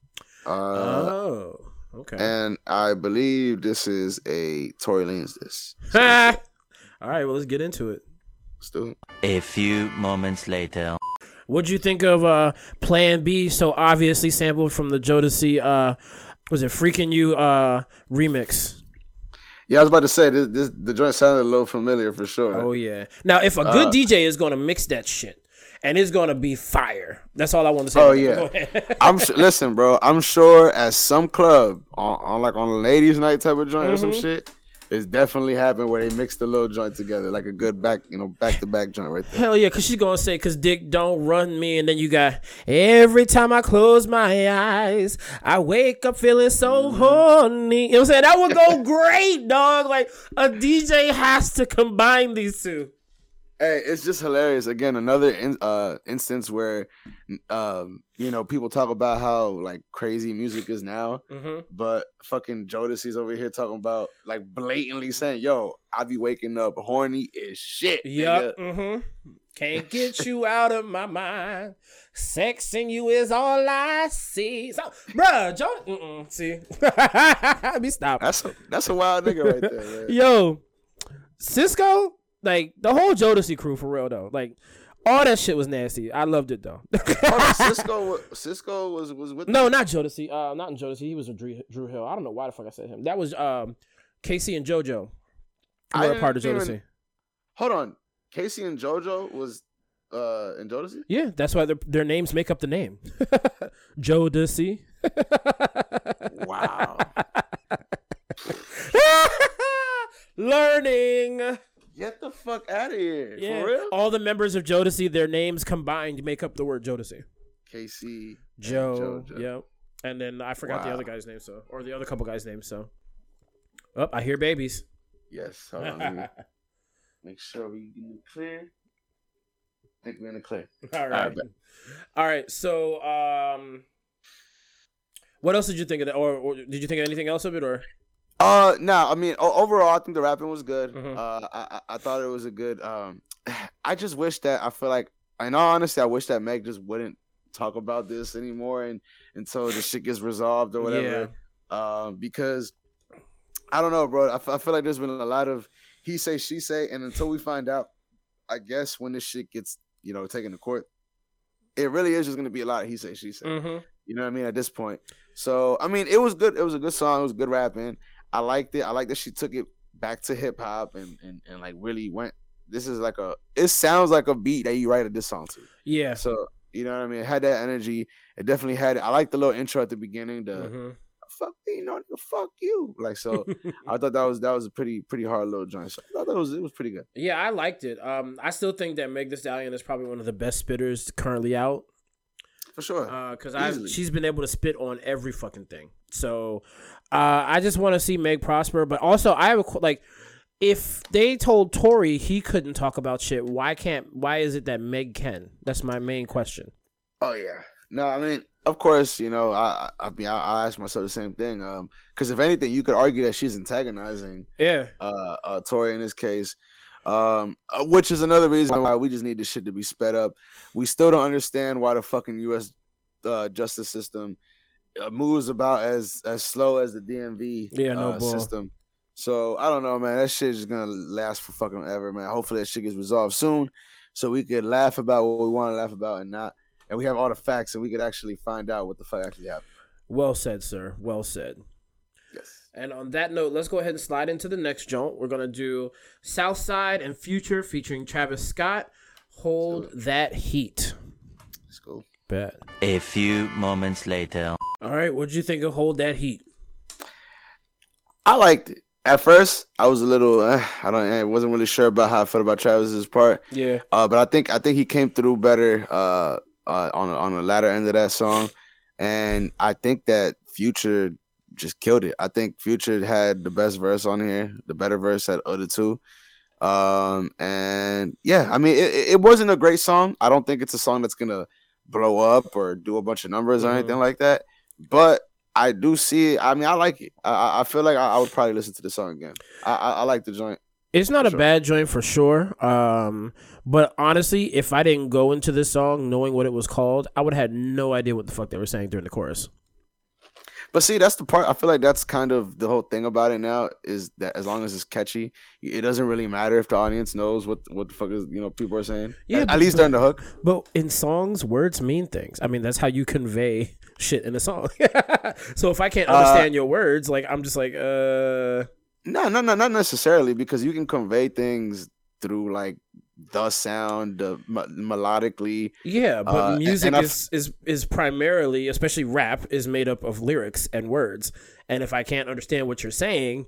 Uh, oh, okay. and I believe this is a Tory Lanez. This. All right, well, let's get into it. Let's do it. A few moments later. What'd you think of uh, Plan B? So obviously sampled from the Jodeci, uh, was it Freaking You uh, remix? Yeah, I was about to say this. this the joint sounded a little familiar for sure. Oh yeah. Now, if a good Uh, DJ is gonna mix that shit, and it's gonna be fire, that's all I want to say. Oh, yeah. I'm su- listen, bro. I'm sure at some club on, on like on a ladies' night type of joint or some Mhm. shit, it's definitely happened where they mix the little joint together, like a good back, you know, back to back joint right there. Hell yeah, cause she's gonna say, "Cause Dick don't run me," and then you got every time I close my eyes, I wake up feeling so Mm-hmm. horny. You know what I'm saying? That would go great, dog. Like a DJ has to combine these two. Hey, it's just hilarious. Again, another in, uh instance where, um, you know, people talk about how like crazy music is now, Mm-hmm. but fucking Jodeci's over here talking about like blatantly saying, "Yo, I be waking up horny as shit." Yep. Mm-hmm. Can't get you out of my mind. Sexing you is all I see. So, bruh, Joe, see, let me stop. That's a that's a wild nigga right there. Man. Yo, Cisco, like the whole Jodeci crew for real though. Like all that shit was nasty. I loved it though. Hold Cisco, Cisco was was with. no, not Jodeci. Uh, not in Jodeci. He was with Drew, Dru Hill. I don't know why the fuck I said him. That was um, K-Ci and JoJo. I were a part of Jodeci. even- Hold on, K-Ci and JoJo was uh in Jodeci. Yeah, that's why their their names make up the name. Jodeci. Wow. Learning. Get the fuck out of here. Yeah. For real? All the members of Jodeci, their names combined make up the word Jodeci. K-Ci. Joe. Yep. And then I forgot the other guy's name, so or the other couple guys' names. So, oh, I hear babies. Yes. Hold on. let me make sure we clear. I think we're in the clear. All right. bet. All right. So, um, what else did you think of that, or, or did you think of anything else of it, or? Uh, no, I mean overall, I think the rapping was good. Mhm. Uh, I I- I thought it was a good. Um, I just wish that I feel like, in all honesty, I wish that Meg just wouldn't talk about this anymore and until the shit gets resolved or whatever. Um, because I don't know, bro. I, f- I feel like there's been a lot of he say she say, and until we find out, I guess when this shit gets you know taken to court, it really is just gonna be a lot of he say she say. Mm-hmm. You know what I mean? At this point. So I mean, it was good. It was a good song. It was good rapping. I liked it. I like that she took it back to hip hop and, and and like really went. This is like a. It sounds like a beat that you write a diss song to. Yeah. So you know what I mean? It had that energy. It definitely had it. I like the little intro at the beginning. The Mm-hmm. fuck me, you know, fuck you. Like so. I thought that was that was a pretty pretty hard little joint. So I thought that was it was pretty good. Yeah, I liked it. Um, I still think that Meg Thee Stallion is probably one of the best spitters currently out. For sure. because I she's been able to spit on every fucking thing. So uh, I just want to see Meg prosper, but also I have a, like if they told Tory he couldn't talk about shit, why can't? Why is it that Meg can? That's my main question. Oh yeah. No, I mean, of course, you know, I I mean, I, I ask myself the same thing. Um, because if anything, you could argue that she's antagonizing Yeah, uh, uh Tory in this case. Um, uh, which is another reason why we just need this shit to be sped up. We still don't understand why the fucking U.S. Uh, justice system moves about as as slow as the DMV Yeah, no uh, system. So I don't know, man. That shit is gonna last for fucking ever, man. Hopefully that shit gets resolved soon, so we could laugh about what we want to laugh about and not, and we have all the facts and we could actually find out what the fuck actually happened. well said, sir. Well said. Yes. And on that note, let's go ahead and slide into the next joint. We're gonna do Southside and Future featuring Travis Scott. Hold that heat. Let's go. Bet. A few moments later. All right, what'd you think of Hold That Heat? I liked it. At first, I was a little, uh, I don't, I wasn't really sure about how I felt about Travis's part. Yeah. Uh, but I think, I think he came through better, uh, uh, on on the latter end of that song, and I think that Future just killed it. I think Future had the best verse on here, the better verse at other two. Um, and yeah, I mean, it, it- it wasn't a great song. I don't think it's a song that's gonna blow up or do a bunch of numbers or Mhm. anything like that. But I do see it. I mean, I like it. I, I- I feel like I, I would probably listen to the song again. I, I, I like the joint. It's not a Sure. bad joint for sure. Um, but honestly, if I didn't go into this song knowing what it was called, I would have had no idea what the fuck they were saying during the chorus. But see, that's the part. I feel like that's kind of the whole thing about it now is that as long as it's catchy, it doesn't really matter if the audience knows what what the fuck is you know people are saying. Yeah, at, but- at least during the hook. But in songs, words mean things. I mean, that's how you convey shit in a song. so if I can't Uh, understand your words, like I'm just like, uh, No, no, no, not necessarily because you can convey things through like the sound, the me- melodically. yeah. But Uh, music and I've- is is is primarily, especially rap, is made up of lyrics and words. And if I can't understand what you're saying,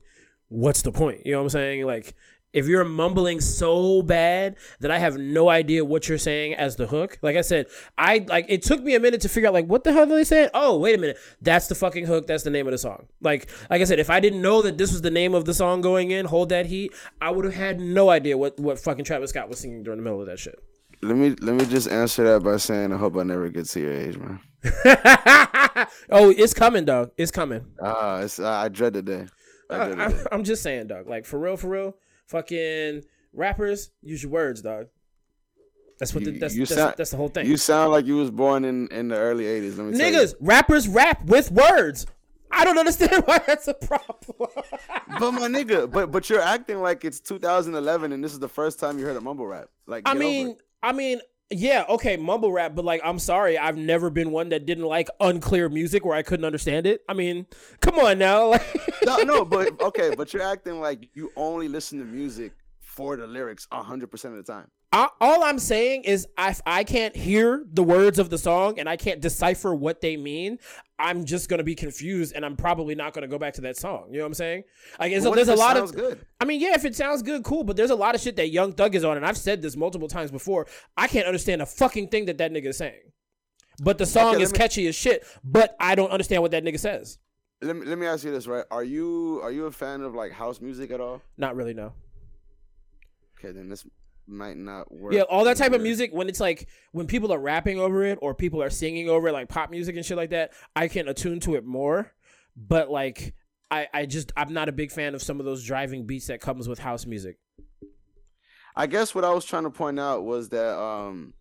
what's the point? You know what I'm saying? Like. If you're mumbling so bad that I have no idea what you're saying as the hook, like I said, I like it took me a minute to figure out like what the hell are they saying? Oh, wait a minute, that's the fucking hook. That's the name of the song. Like, like I said, if I didn't know that this was the name of the song going in, hold that heat, I would have had no idea what what fucking Travis Scott was singing during the middle of that shit. Let me let me just answer that by saying I hope I never get to your age, man. oh, it's coming, dog. It's coming. Ah, it's I, I dread the day. I I, dread the I, day. I'm just saying, dog. Like for real, for real, fucking rappers use your words, dog. That's what the, that's you that's, sound- that's the whole thing. You sound like you was born in in the early '80s. Let me tell you. Niggas, rappers rap with words. I don't understand why that's a problem. But my nigga, but but you're acting like it's 2011 and this is the first time you heard a mumble rap. Like, I mean. I mean, yeah, okay, mumble rap, but like, I'm sorry, I've never been one that didn't like unclear music where I couldn't understand it. I mean, come on now, like, no, no, but okay, but you're acting like you only listen to music for the lyrics 100 percent of the time. I, all I'm saying is, if I can't hear the words of the song and I can't decipher what they mean, I'm just gonna be confused, and I'm probably not gonna go back to that song. You know what I'm saying? Like, there's a lot of good. I mean, yeah, if it sounds good, cool. But there's a lot of shit that Young Thug is on, and I've said this multiple times before. I can't understand a fucking thing that that nigga is saying. But the song Okay, is me- catchy as shit. But I don't understand what that nigga says. Let me let me ask you this, right? Are you are you a fan of like house music at all? Not really, no. Okay, then this might not work. Yeah, all that type of music when it's like when people are rapping over it or people are singing over it, like pop music and shit like that, I can attune to it more. But like, I I just I'm not a big fan of some of those driving beats that comes with house music. I guess what I was trying to point out was that um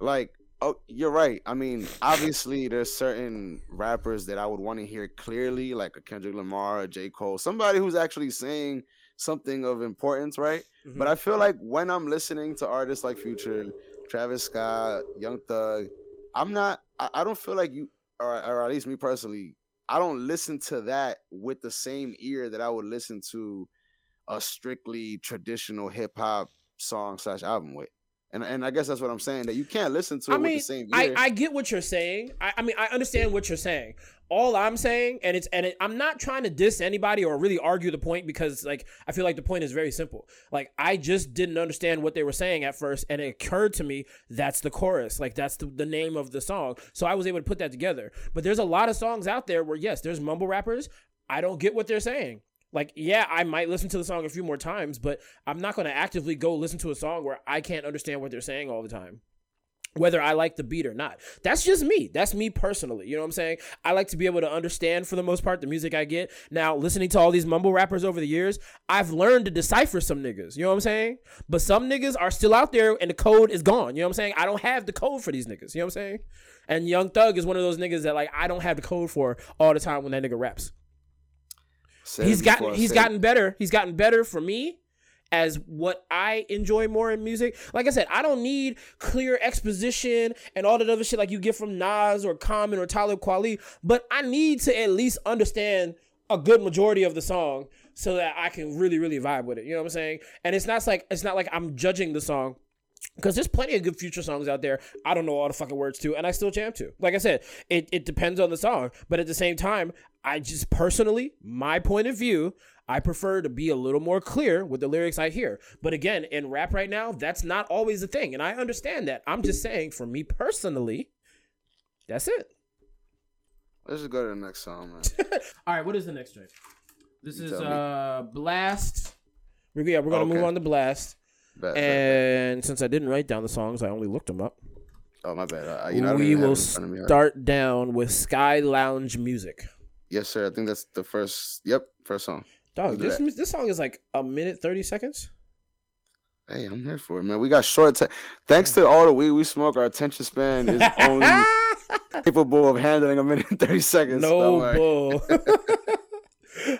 like oh you're right. I mean, obviously there's certain rappers that I would want to hear clearly, like a Kendrick Lamar, a J. Cole, somebody who's actually saying something of importance, right? Mm-hmm. But I feel like when I'm listening to artists like Future, Travis Scott, Young Thug, I'm not I, I don't feel like you or, or at least me personally, I don't listen to that with the same ear that I would listen to a strictly traditional hip hop song slash album with. And and I guess that's what I'm saying that you can't listen to it I mean, with the same I. I get what you're saying. I, I mean, I understand what you're saying. All I'm saying, and it's and it, I'm not trying to diss anybody or really argue the point because like I feel like the point is very simple. Like I just didn't understand what they were saying at first, and it occurred to me that's the chorus. Like that's the, the name of the song. So I was able to put that together. But there's a lot of songs out there where yes, there's mumble rappers. I don't get what they're saying. Like, yeah, I might listen to the song a few more times, but I'm not going to actively go listen to a song where I can't understand what they're saying all the time whether I like the beat or not. That's just me. That's me personally. You know what I'm saying? I like to be able to understand for the most part the music I get. Now, listening to all these mumble rappers over the years, I've learned to decipher some niggas. You know what I'm saying? But some niggas are still out there and the code is gone. You know what I'm saying? I don't have the code for these niggas. You know what I'm saying? And Young Thug is one of those niggas that like I don't have the code for all the time when that nigga raps. He's gotten he's gotten better. He's gotten better for me as what I enjoy more in music. Like I said, I don't need clear exposition and all that other shit like you get from Nas or Common or Talib Kweli, but I need to at least understand a good majority of the song so that I can really really vibe with it. You know what I'm saying? And it's not like it's not like I'm judging the song because there's plenty of good future songs out there. I don't know all the fucking words to, and I still jam to. Like I said, it, it depends on the song. But at the same time, I just personally, my point of view, I prefer to be a little more clear with the lyrics I hear. But again, in rap right now, that's not always the thing. And I understand that. I'm just saying, for me personally, that's it. Let's just go to the next song, man. All right, what is the next track? This You is uh Blxst. We're, yeah, we're gonna move on to Blxst. Bet, bet, bet. And since I didn't write down the songs, I only looked them up. Oh my bad. Uh, you know, we will it in front of me. All right. start down with Sky Lounge Music. Yes, sir. I think that's the first. Yep, first song. Dog, do this this song is like a minute thirty seconds. Hey, I'm here for it, man. We got short. Thanks to all the weed we smoke, our attention span is only capable of handling a minute and thirty seconds. no Don't bull.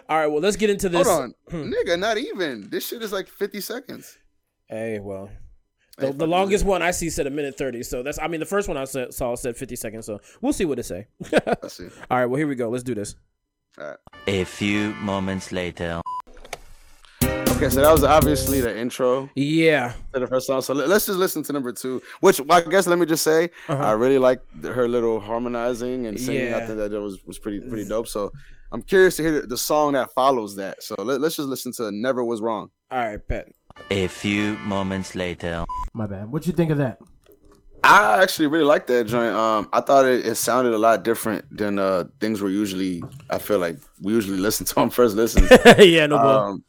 All right, well let's get into this. Hold on, Hmm. nigga. Not even. This shit is like fifty seconds. Hey, well, the, fuck the longest one I see said a minute thirty. So that's I mean the first one I said, saw said fifty seconds. So we'll see what it say. Let's see. All right, well here we go. Let's do this. All right. A few moments later. Okay, so that was obviously the intro Yeah. to the first song. So let- let's just listen to number two. Which I guess let me just say, Uh-huh. I really like her little harmonizing and singing. I think that that was was pretty pretty dope. So I'm curious to hear the, the song that follows that. So let, let's just listen to "Never Was Wrong." All right, bet. A few moments later. My bad. What you think of that? I actually really like that joint. Um, I thought it, it sounded a lot different than uh things we're usually. I feel like we usually listen to on first listen. yeah, no bull. um,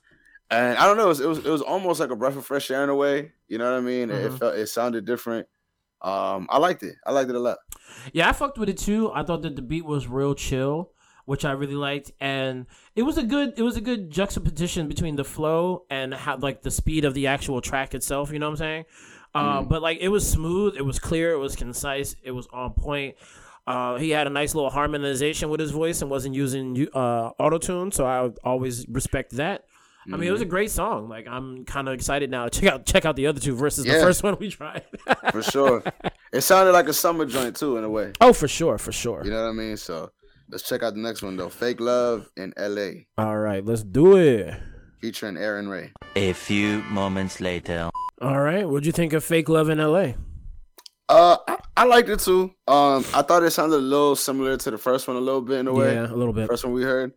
and I don't know, it was, it was it was almost like a breath of fresh air in a way. You know what I mean? It- It felt it sounded different. Um, I liked it. I liked it a lot. Yeah, I fucked with it too. I thought that the beat was real chill, which I really liked, and it was a good it was a good juxtaposition between the flow and how like the speed of the actual track itself. You know what I'm saying? Uh, Mm. But like it was smooth, it was clear, it was concise, it was on point. Uh, he had a nice little harmonization with his voice and wasn't using uh, auto tune, so I would always respect that. I mean, it was Mm-hmm. a great song. Like I'm kind of excited now check out check out the other two versus the first one we tried. for sure. It sounded like a summer joint too, in a way. Oh, for sure, for sure. You know what I mean? So let's check out the next one though. Fake Love in L.A. All right, let's do it. featuring Arin Ray. A few moments later. All right, what'd you think of Fake Love in L.A.? Uh, I, I liked it too. Um, I thought it sounded a little similar to the first one, a little bit in a way. Yeah, a little bit. First one we heard.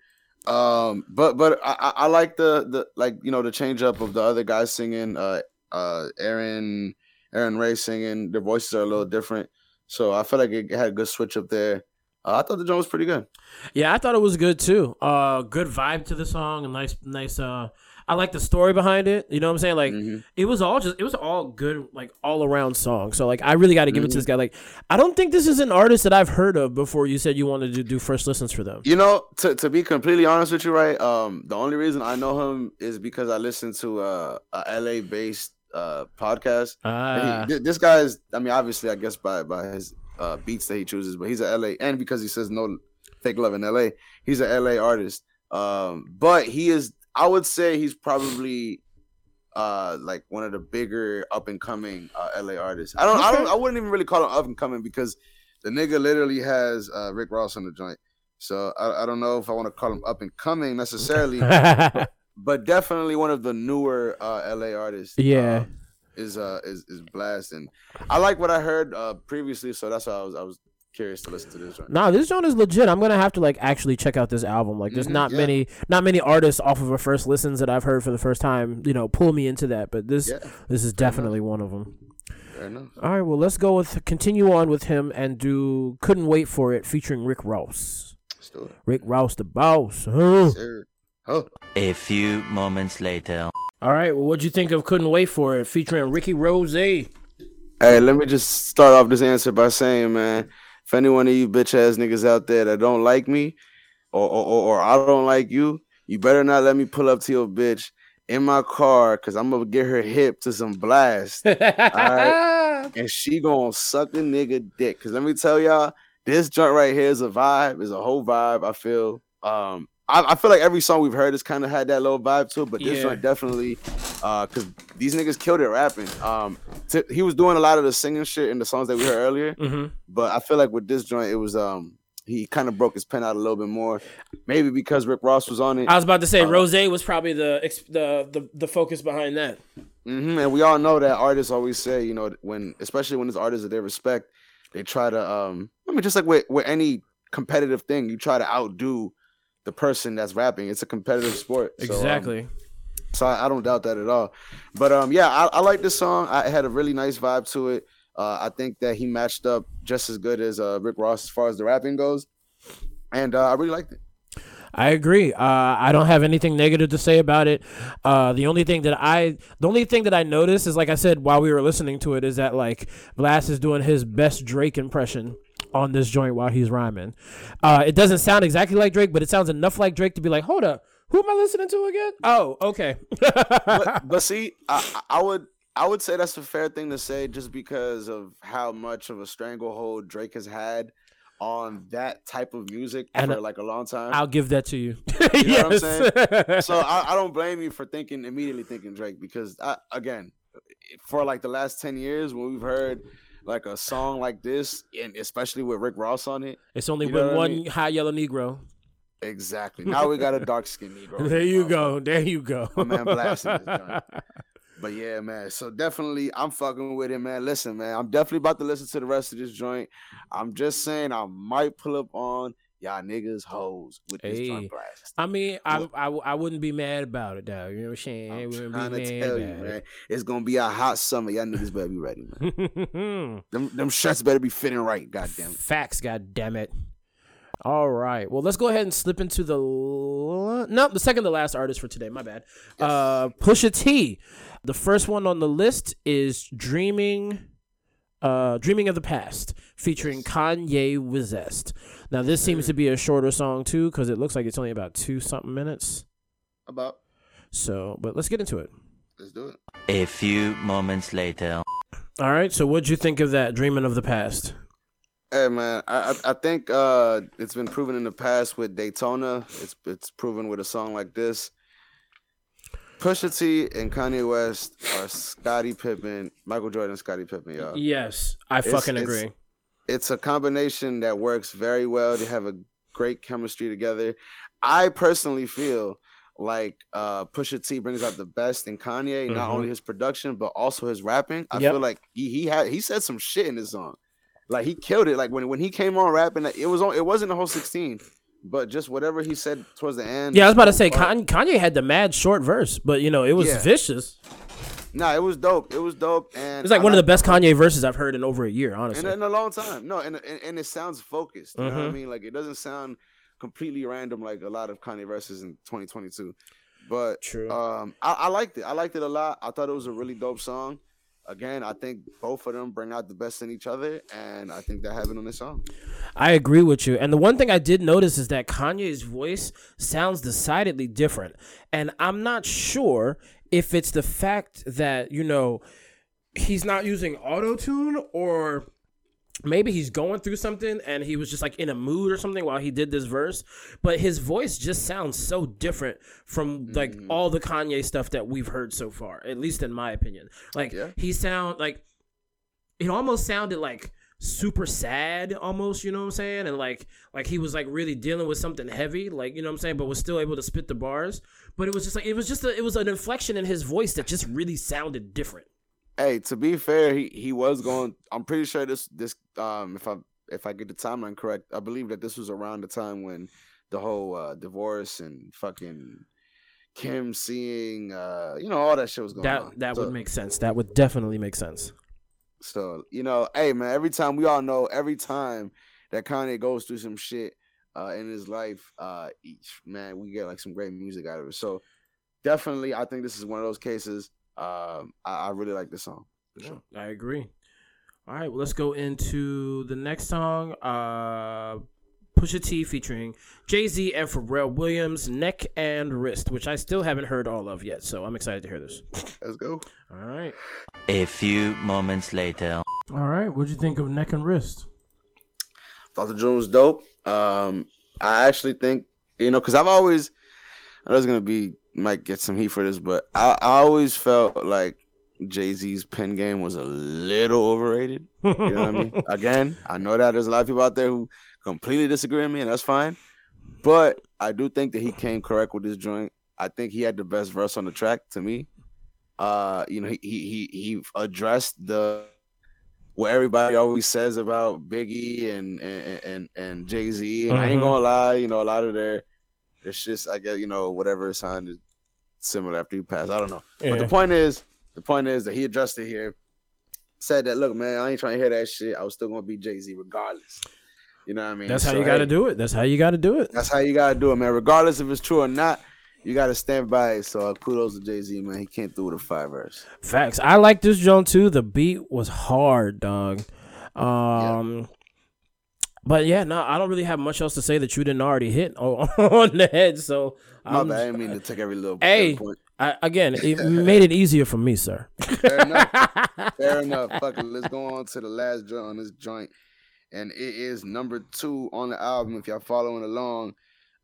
Um, but but I, I I like the the like you know the change up of the other guys singing. Uh, uh, Aaron Arin Ray singing. Their voices are a little different, so I feel like it had a good switch up there. Uh, I thought the joint was pretty good. Yeah, I thought it was good too. uh, good vibe to the song, a nice, nice. Uh, I like the story behind it. You know what I'm saying? Like Mhm. it was all just, it was all good. Like All around song. So like, I really got to give it Mm-hmm. to this guy. Like, I don't think this is an artist that I've heard of before. You said you wanted to do first listens for them. You know, to, to be completely honest with you, right? Um, the only reason I know him is because I listened to uh, a LA based uh podcast. And he- Ah, this guy is, I mean, obviously, I guess by by his uh beats that he chooses, but he's a LA, and because he says no fake love in LA, he's a LA artist. Um, but he is, I would say, he's probably uh like one of the bigger up and coming uh, LA artists. I don't, I don't, I wouldn't even really call him up and coming because the nigga literally has uh Rick Ross on the joint. So I, I don't know if I want to call him up and coming necessarily, but definitely one of the newer uh LA artists. Yeah. um, is uh is is Blxst and I like what I heard uh previously, so that's why I was I was curious to listen to this one. Nah, this joint is legit. I'm gonna have to like actually check out this album. Like, there's Mhm, not yeah. many, not many artists off of a first listens that I've heard for the first time. You know, pull me into that. But this, Yeah, this is definitely one of them. fair enough. All right, well, let's go with continue on with him and do "Couldn't Wait for It" featuring Rick Ross. Let's do it. Rick Ross, the boss. Huh? Sir. Oh, A few moments later. All right, well, what'd you think of "Couldn't Wait for It" featuring Ricky Rose? hey, let me just start off this answer by saying, man, if any one of you bitch ass niggas out there that don't like me, or or, or, or I don't like you, you better not let me pull up to your bitch in my car, cause I'm gonna get her hip to some blast. right. and she gonna suck the nigga dick. Cause let me tell y'all, this joint right here is a vibe, is a whole vibe. I feel. Um, I, I feel like every song we've heard has kind of had that little vibe to it, but this Yeah. joint definitely, uh, cause these niggas killed it rapping. Um, t- he was doing a lot of the singing shit in the songs that we heard earlier, hmm but I feel like with this joint, it was um. He kind of broke his pen out a little bit more, maybe because Rick Ross was on it. I was about to say Uh, Rose was probably the the the, the focus behind that. hmm And we all know that artists always say, you know, when especially when it's artists that they respect, they try to um I mean just like with, with any competitive thing, you try to outdo the person that's rapping. It's a competitive sport. So, um, Exactly. So, I, I don't doubt that at all. But um yeah, I, I like this song. I it had a really nice vibe to it. Uh I think that he matched up just as good as uh Rick Ross as far as the rapping goes. And uh, I really liked it. I agree. Uh, I don't have anything negative to say about it. Uh, the only thing that I, the only thing that I noticed is, like I said while we were listening to it, is that like Blxst is doing his best Drake impression on this joint while he's rhyming. Uh, it doesn't sound exactly like Drake, but it sounds enough like Drake to be like, hold up, who am I listening to again? Oh, okay. but, but see, I, I I would I would say that's a fair thing to say just because of how much of a stranglehold Drake has had on that type of music And, for uh, like a long time. I'll give that to you. You know what I'm Yes. so I, I don't blame you for thinking immediately thinking Drake because I, again, for like the last ten years when we've heard like a song like this and especially with Rick Ross on it, it's only You know been what I one mean? high yellow Negro. exactly. Now we got a dark skinned Negro. There you go. There you go. My man blasting this joint. But yeah, man. So definitely, I'm fucking with it, man. Listen, man. I'm definitely about to listen to the rest of this joint. I'm just saying, I might pull up on y'all niggas hoes with this Hey. blast. I mean, I, I I wouldn't be mad about it, though. You know what I'm saying? I'm trying be to mad tell you, man. It's gonna be a hot summer. Y'all niggas better be ready, man. them, them shirts better be fitting right. Goddamn. it. Facts, god damn it. All right. Well, let's go ahead and slip into the l- no, the second to last artist for today. My bad. Uh, Pusha T. The first one on the list is "Dreaming." Uh, Dreaming of the Past, featuring Kanye West. Now, this seems to be a shorter song too, because it looks like it's only about two something minutes. About. So, but let's get into it. Let's do it. A few moments later. All right. So what'd you think of that? Dreaming of the past. Hey man, I I I think uh, it's been proven in the past with Daytona. It's it's proven with a song like this. Pusha T and Kanye West are Scottie Pippen, Michael Jordan, Scottie Pippen, y'all. Yes, I It's- fucking agree. It's a combination that works very well. They have a great chemistry together. I personally feel like uh, Pusha T brings out the best in Kanye, not Mhm. only his production but also his rapping. I Yep. feel like he he had he said some shit in his song, like he killed it. Like when when he came on rapping, it was on. It wasn't the whole sixteen, but just whatever he said towards the end. Yeah, I was about to say Kanye, Kanye had the mad short verse, but you know it was Yeah. vicious. Nah, it was dope. It was dope, and It's like I one of the best Kanye verses I've heard in over a year, honestly. in a long time. No, and, and and it sounds focused. You know what I Mhm. mean? Like it doesn't sound completely random like a lot of Kanye verses in 2022. But True. um, I, I liked it. I liked it a lot. I thought it was a really dope song. Again, I think both of them bring out the best in each other, and I think that happened on this song. I agree with you. And the one thing I did notice is that Kanye's voice sounds decidedly different. And I'm not sure if it's the fact that, you know, he's not using auto tune or maybe he's going through something and he was just like in a mood or something while he did this verse. But his voice just sounds so different from like mm. all the Kanye stuff that we've heard so far, at least in my opinion. Like Yeah. he sound like it almost sounded like super sad almost you know what i'm saying and like like he was like really dealing with something heavy like you know what i'm saying but was still able to spit the bars but it was just like it was just a, it was an inflection in his voice that just really sounded different Hey, to be fair, he he was going. I'm pretty sure this this um if I if I get the timeline correct, I believe that this was around the time when the whole uh, divorce and fucking Kim seeing uh you know all that shit was going that on. that So- would make sense that would definitely make sense So you know, hey man, every time we all know, every time that Kanye goes through some shit uh, in his life, uh, each man, we get like some great music out of it. So definitely, I think this is one of those cases. Um, I, I really like this song. For sure. i agree all right well let's go into the next song uh Pusha T featuring Jay Z and Pharrell Williams, Neck and Wrist, which I still haven't heard all of yet, so I'm excited to hear this. Let's go. All right. A few moments later. All right. What'd you think of Neck and Wrist? Thought the joint was dope. Um, I actually think you know because I've always I know it's gonna be might get some heat for this, but I, I always felt like Jay Z's pen game was a little overrated. You know what I mean? Again, I know that there's a lot of people out there who completely disagree with me, and that's fine. But I do think that he came correct with this joint. I think he had the best verse on the track to me. Uh, you know, he he he, addressed the what everybody always says about Biggie and and and, and Jay Z. And I ain't Mhm. gonna lie, you know, a lot of their their shit's I guess you know whatever sounded similar after he passed. I don't know, but the point is, the point is that he addressed it here. Said that, look, man, I ain't trying to hear that shit. I was still gonna be Jay Z regardless. You know what I mean? That's how So, you got to hey, do it. That's how you got to do it. That's how you gotta do it, man. Regardless if it's true or not, you gotta stand by it. So uh, kudos to Jay Z, man. He came through with a five verse. Facts. I like this joint too. The beat was hard, dog. Um, but yeah, no, I don't really have much else to say that you didn't already hit on, on the head. So, My I'm- bad. I didn't mean to take every little Hey. point. I, again, it made it easier for me, sir. Fair enough. Fair enough. Fuck it. Let's go on to the last joint on this joint. And it is number two on the album. If y'all following along,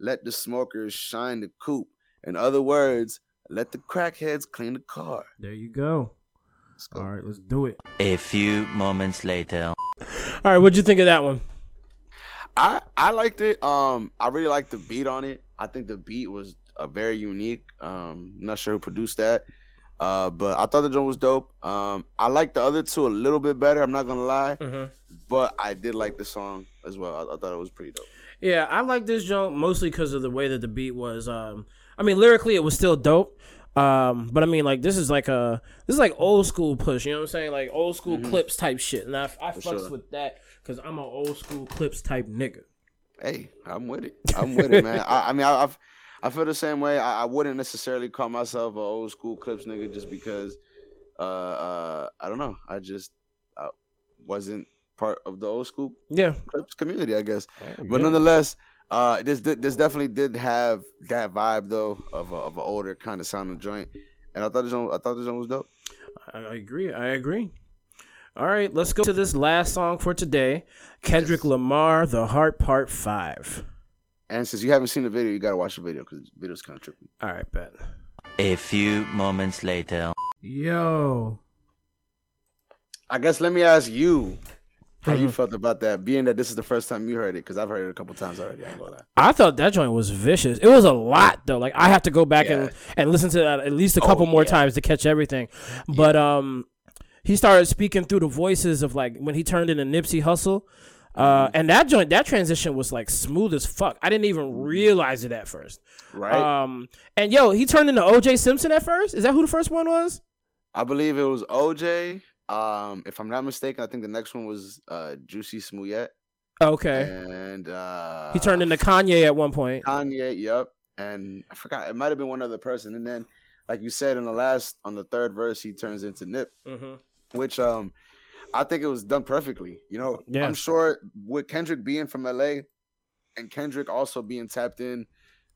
let the smokers shine the coupe. In other words, let the crackheads clean the car. There you go. Go. All right, let's do it. A few moments later. All right, what'd you think of that one? I I liked it. Um, I really liked the beat on it. I think the beat was a very unique. Um, not sure who produced that. Uh, but I thought the joint was dope. Um, I liked the other two a little bit better. I'm not gonna lie, Mhm. but I did like the song as well. I, I thought it was pretty dope. Yeah, I like this joint mostly because of the way that the beat was. Um, I mean, lyrically, it was still dope. Um, but I mean, like this is like a this is like old school push. You know what I'm saying? Like old school Clipse type shit. And I I fucks sure. with that because I'm an old school Clipse type nigga. Hey, I'm with it. I'm with it, man. I, I mean, I, I've, I feel the same way. I, I wouldn't necessarily call myself an old school Clipse nigga just because, uh, uh, I don't know. I just I wasn't part of the old school Yeah, clips community, I guess. But nonetheless, uh, this did- this definitely did have that vibe though of a, of an older kind of sounding joint, and I thought this one, I thought this one was dope. I, I agree. I agree. All right, let's go to this last song for today. Kendrick Lamar, "The Heart" Part Five. And since you haven't seen the video, you gotta watch the video because the video's kind of trippy. All right, bet. A few moments later. Yo, I guess let me ask you how you felt about that, being that this is the first time you heard it, because I've heard it a couple times already. I ain't gonna. I thought that joint was vicious. It was a lot though. Like I have to go back and and listen to that at least a couple more yeah. times to catch everything. But um, he started speaking through the voices of like when he turned into Nipsey Hussle. Uh, and that joint, that transition was like smooth as fuck. I didn't even realize it at first. Right? Um, and yo, he turned into OJ Simpson at first. Is that who the first one was? I believe it was OJ. Um, if I'm not mistaken, I think the next one was uh Jussie Smollett. Okay, And uh he turned into Kanye at one point. Kanye, yep. And I forgot it might have been one other person. And then, like you said, in the last on the third verse, he turns into Nip, Mm-hmm. Which um I think it was done perfectly. You know, Yeah. I'm sure with Kendrick being from LA and Kendrick also being tapped in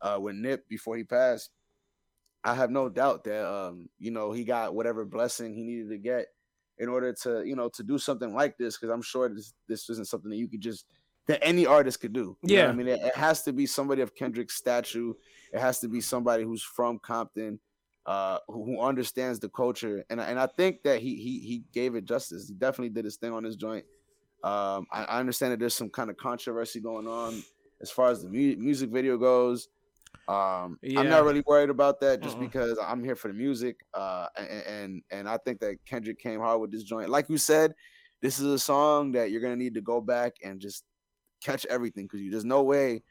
uh with Nip before he passed, I have no doubt that um, you know, he got whatever blessing he needed to get in order to, you know, to do something like this. Cause I'm sure this this isn't something that you could just that any artist could do. Yeah. I mean, it, it has to be somebody of Kendrick's statue. It has to be somebody who's from Compton, uh, who, who understands the culture. And I- and I think that he he he gave it justice. He definitely did his thing on this joint. Um, I, I understand that there's some kind of controversy going on as far as the mu- music video goes. Um, I'm not really worried about that just Uh-uh. because I'm here for the music. Uh, and, and and I think that Kendrick came hard with this joint. Like you said, this is a song that you're gonna need to go back and just catch everything because there's no way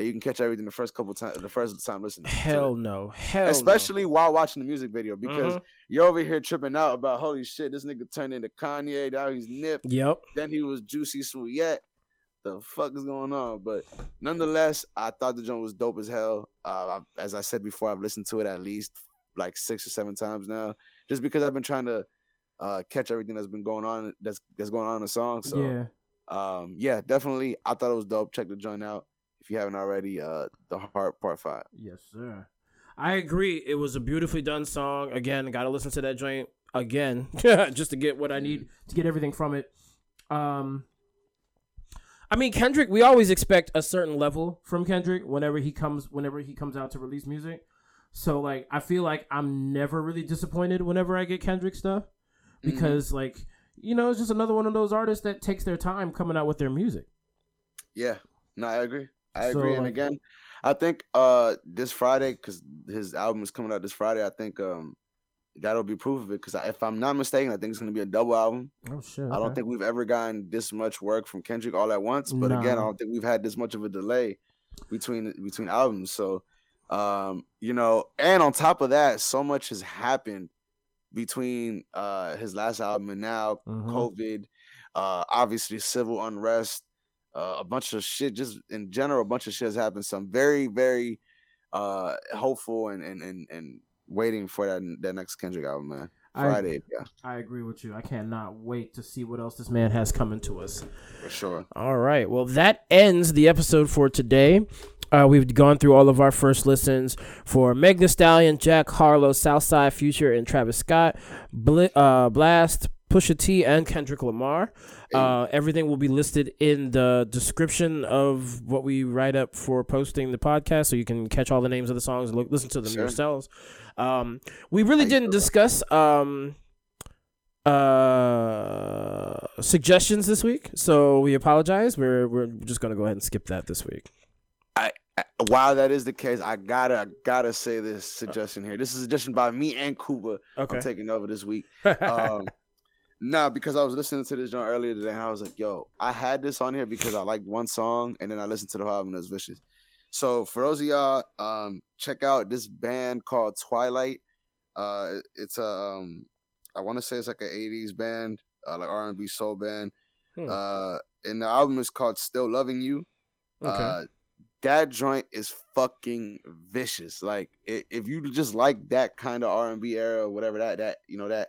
that you can catch everything the first couple times, the first time listening. to it. Hell no, hell no. especially while watching the music video because Mhm. you're over here tripping out about holy shit, this nigga turned into Kanye, now he's Nip, Yep. then he was Juicy Sweet. The fuck is going on? But nonetheless, I thought the joint was dope as hell. Uh, I, as I said before, I've listened to it at least like six or seven times now, just because I've been trying to uh, catch everything that's been going on that's that's going on in the song. So yeah. um, yeah, definitely, I thought it was dope. Check the joint out if you haven't already. Uh, the Heart Part Five. Yes, sir. I agree. It was a beautifully done song. Again, got to listen to that joint again just to get what I need to get everything from it. Um, I mean, Kendrick. We always expect a certain level from Kendrick whenever he comes. Whenever he comes out to release music. So like, I feel like I'm never really disappointed whenever I get Kendrick stuff because like you know it's just another one of those artists that takes their time coming out with their music. Yeah, no, I agree. I So, agree. and again, I think uh this Friday, because his album is coming out this Friday, I think um that'll be proof of it. Because if I'm not mistaken, I think it's gonna be a double album. Oh shit! I don't think we've ever gotten this much work from Kendrick all at once. But again, I don't think we've had this much of a delay between between albums. So, um, you know, and on top of that, so much has happened between uh his last album and now. Mhm. COVID, uh, obviously civil unrest, uh, a bunch of shit. Just in general, a bunch of shit has happened. So I'm very, very uh hopeful and and and, and waiting for that that next Kendrick album, man. I- Friday, yeah, I agree with you. I cannot wait to see what else this man has coming to us. for sure. All right. Well, that ends the episode for today. Uh, we've gone through all of our first listens for Meg Thee Stallion, Jack Harlow, Southside Future, and Travis Scott, Bl- uh, Blxst, Pusha T, and Kendrick Lamar. Uh, everything will be listed in the description of what we write up for posting the podcast, so you can catch all the names of the songs and look, listen to them Sure. yourselves. Um, we really didn't discuss um, uh, suggestions this week, so we apologize. We're we're just gonna go ahead and skip that this week. I, I while that is the case, I gotta I gotta say this suggestion here. This is a suggestion by me and Kuba. Okay. I'm taking over this week. um, nah, because I was listening to this joint earlier today, and I was like, "Yo, I had this on here because I liked one song, and then I listened to the whole album. and It was vicious." So for those of y'all, um, check out this band called Twilight. Uh, it's a, um, I want to say it's like an '80s band, uh, like R&B soul band. Hmm. Uh, and the album is called "Still Loving You." okay. Uh, that joint is fucking vicious. Like if you just like that kind of R and B era, whatever that that you know that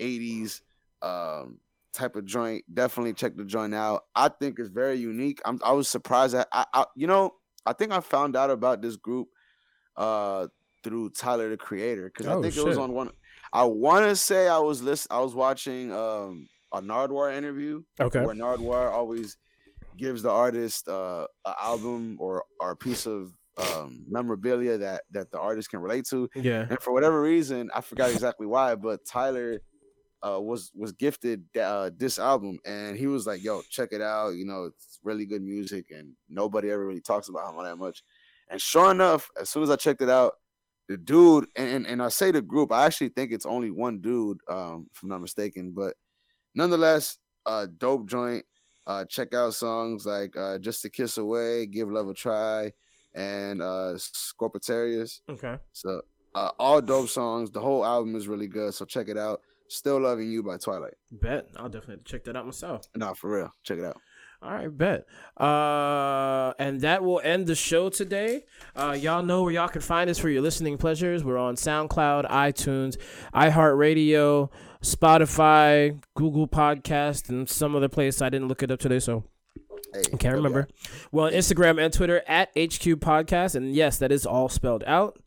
'80s um type of joint, definitely check the joint out. I think it's very unique. I'm I was surprised that I, I you know I think I found out about this group uh through Tyler the Creator because I Oh, think it was on one. I want to say I was list I was watching um a Nardwuar interview. Okay. Where Nardwuar always gives the artist uh, an album or or a piece of um, memorabilia that that the artist can relate to. Yeah. And for whatever reason, I forgot exactly why, but Tyler uh, was was gifted uh, this album, and he was like, "Yo, check it out. You know, it's really good music, and nobody ever really talks about him all that much." And sure enough, as soon as I checked it out, the dude, and and, and I say the group, I actually think it's only one dude, um, if I'm not mistaken, but nonetheless, uh, dope joint. Uh, check out songs like uh, "Just to Kiss Away," "Give Love a Try," and uh, "Scorpitarius." Okay. So uh, all dope songs. The whole album is really good. So check it out. Still loving you by Twilight. Bet. I'll definitely check that out myself. Nah, for real. Check it out. All right, bet. Uh, and that will end the show today. Uh, y'all know where y'all can find us for your listening pleasures. We're on SoundCloud, iTunes, iHeartRadio, Spotify, Google Podcast, and some other place. I didn't look it up today, so Hey, I can't remember. Well, on Instagram and Twitter at HQ Podcast. And yes, that is all spelled out.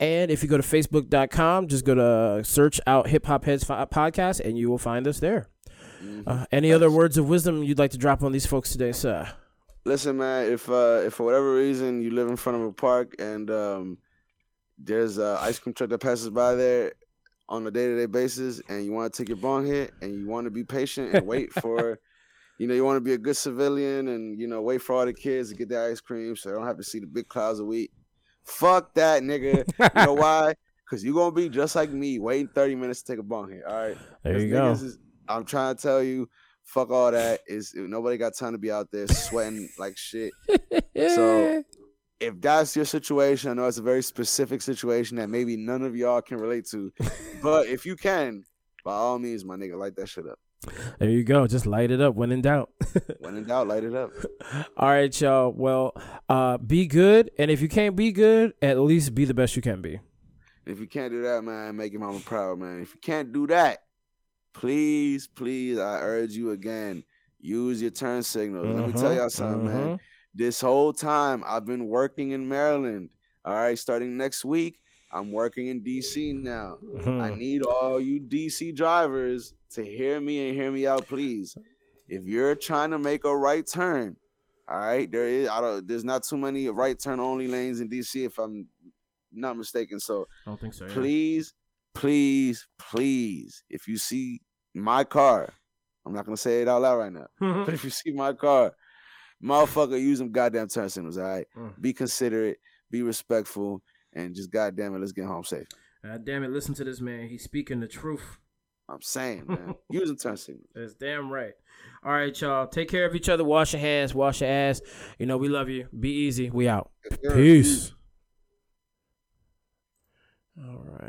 And if you go to facebook.com, just go to search out Hip Hop Heads Podcast and you will find us there. Mm-hmm. Uh, any other words of wisdom you'd like to drop on these folks today, sir? Listen, man. If uh, if for whatever reason you live in front of a park and um, there's an ice cream truck that passes by there on a day to day basis, and you want to take your bong hit, and you want to be patient and wait for, you know, you want to be a good civilian and you know wait for all the kids to get their ice cream, so they don't have to see the big clouds of wheat. Fuck that, nigga. you know why? Because you're gonna be just like me, waiting 30 minutes to take a bong hit. All right. There you go. is- I'm trying to tell you, fuck all that. Is nobody got time to be out there sweating like shit. So if that's your situation, I know it's a very specific situation that maybe none of y'all can relate to. but if you can, by all means, my nigga, light that shit up. There you go. Just light it up when in doubt. When in doubt, light it up. All right, y'all. Well, uh, be good. And if you can't be good, at least be the best you can be. If you can't do that, man, make your mama proud, man. If you can't do that, please, please, I urge you again, use your turn signals. Let me tell Mhm, y'all something, man. mhm. This whole time I've been working in Maryland. All right, starting next week, I'm working in DC now. I Mhm. need all you DC drivers to hear me and hear me out, please. If you're trying to make a right turn, all right, there is I don't there's not too many right turn only lanes in DC if I'm not mistaken. So I don't think so. please, please, please, if you see my car, I'm not gonna say it out loud right now, but if you see my car, motherfucker, use them goddamn turn signals. All right, Mm. be considerate, be respectful, and just goddamn it, let's get home safe. God damn it! Listen to this man. He's speaking the truth. I'm saying, man, use turn signals. That's damn right. All right, y'all. Take care of each other. Wash your hands. Wash your ass. You know we love you. Be easy. We out. Peace. All right.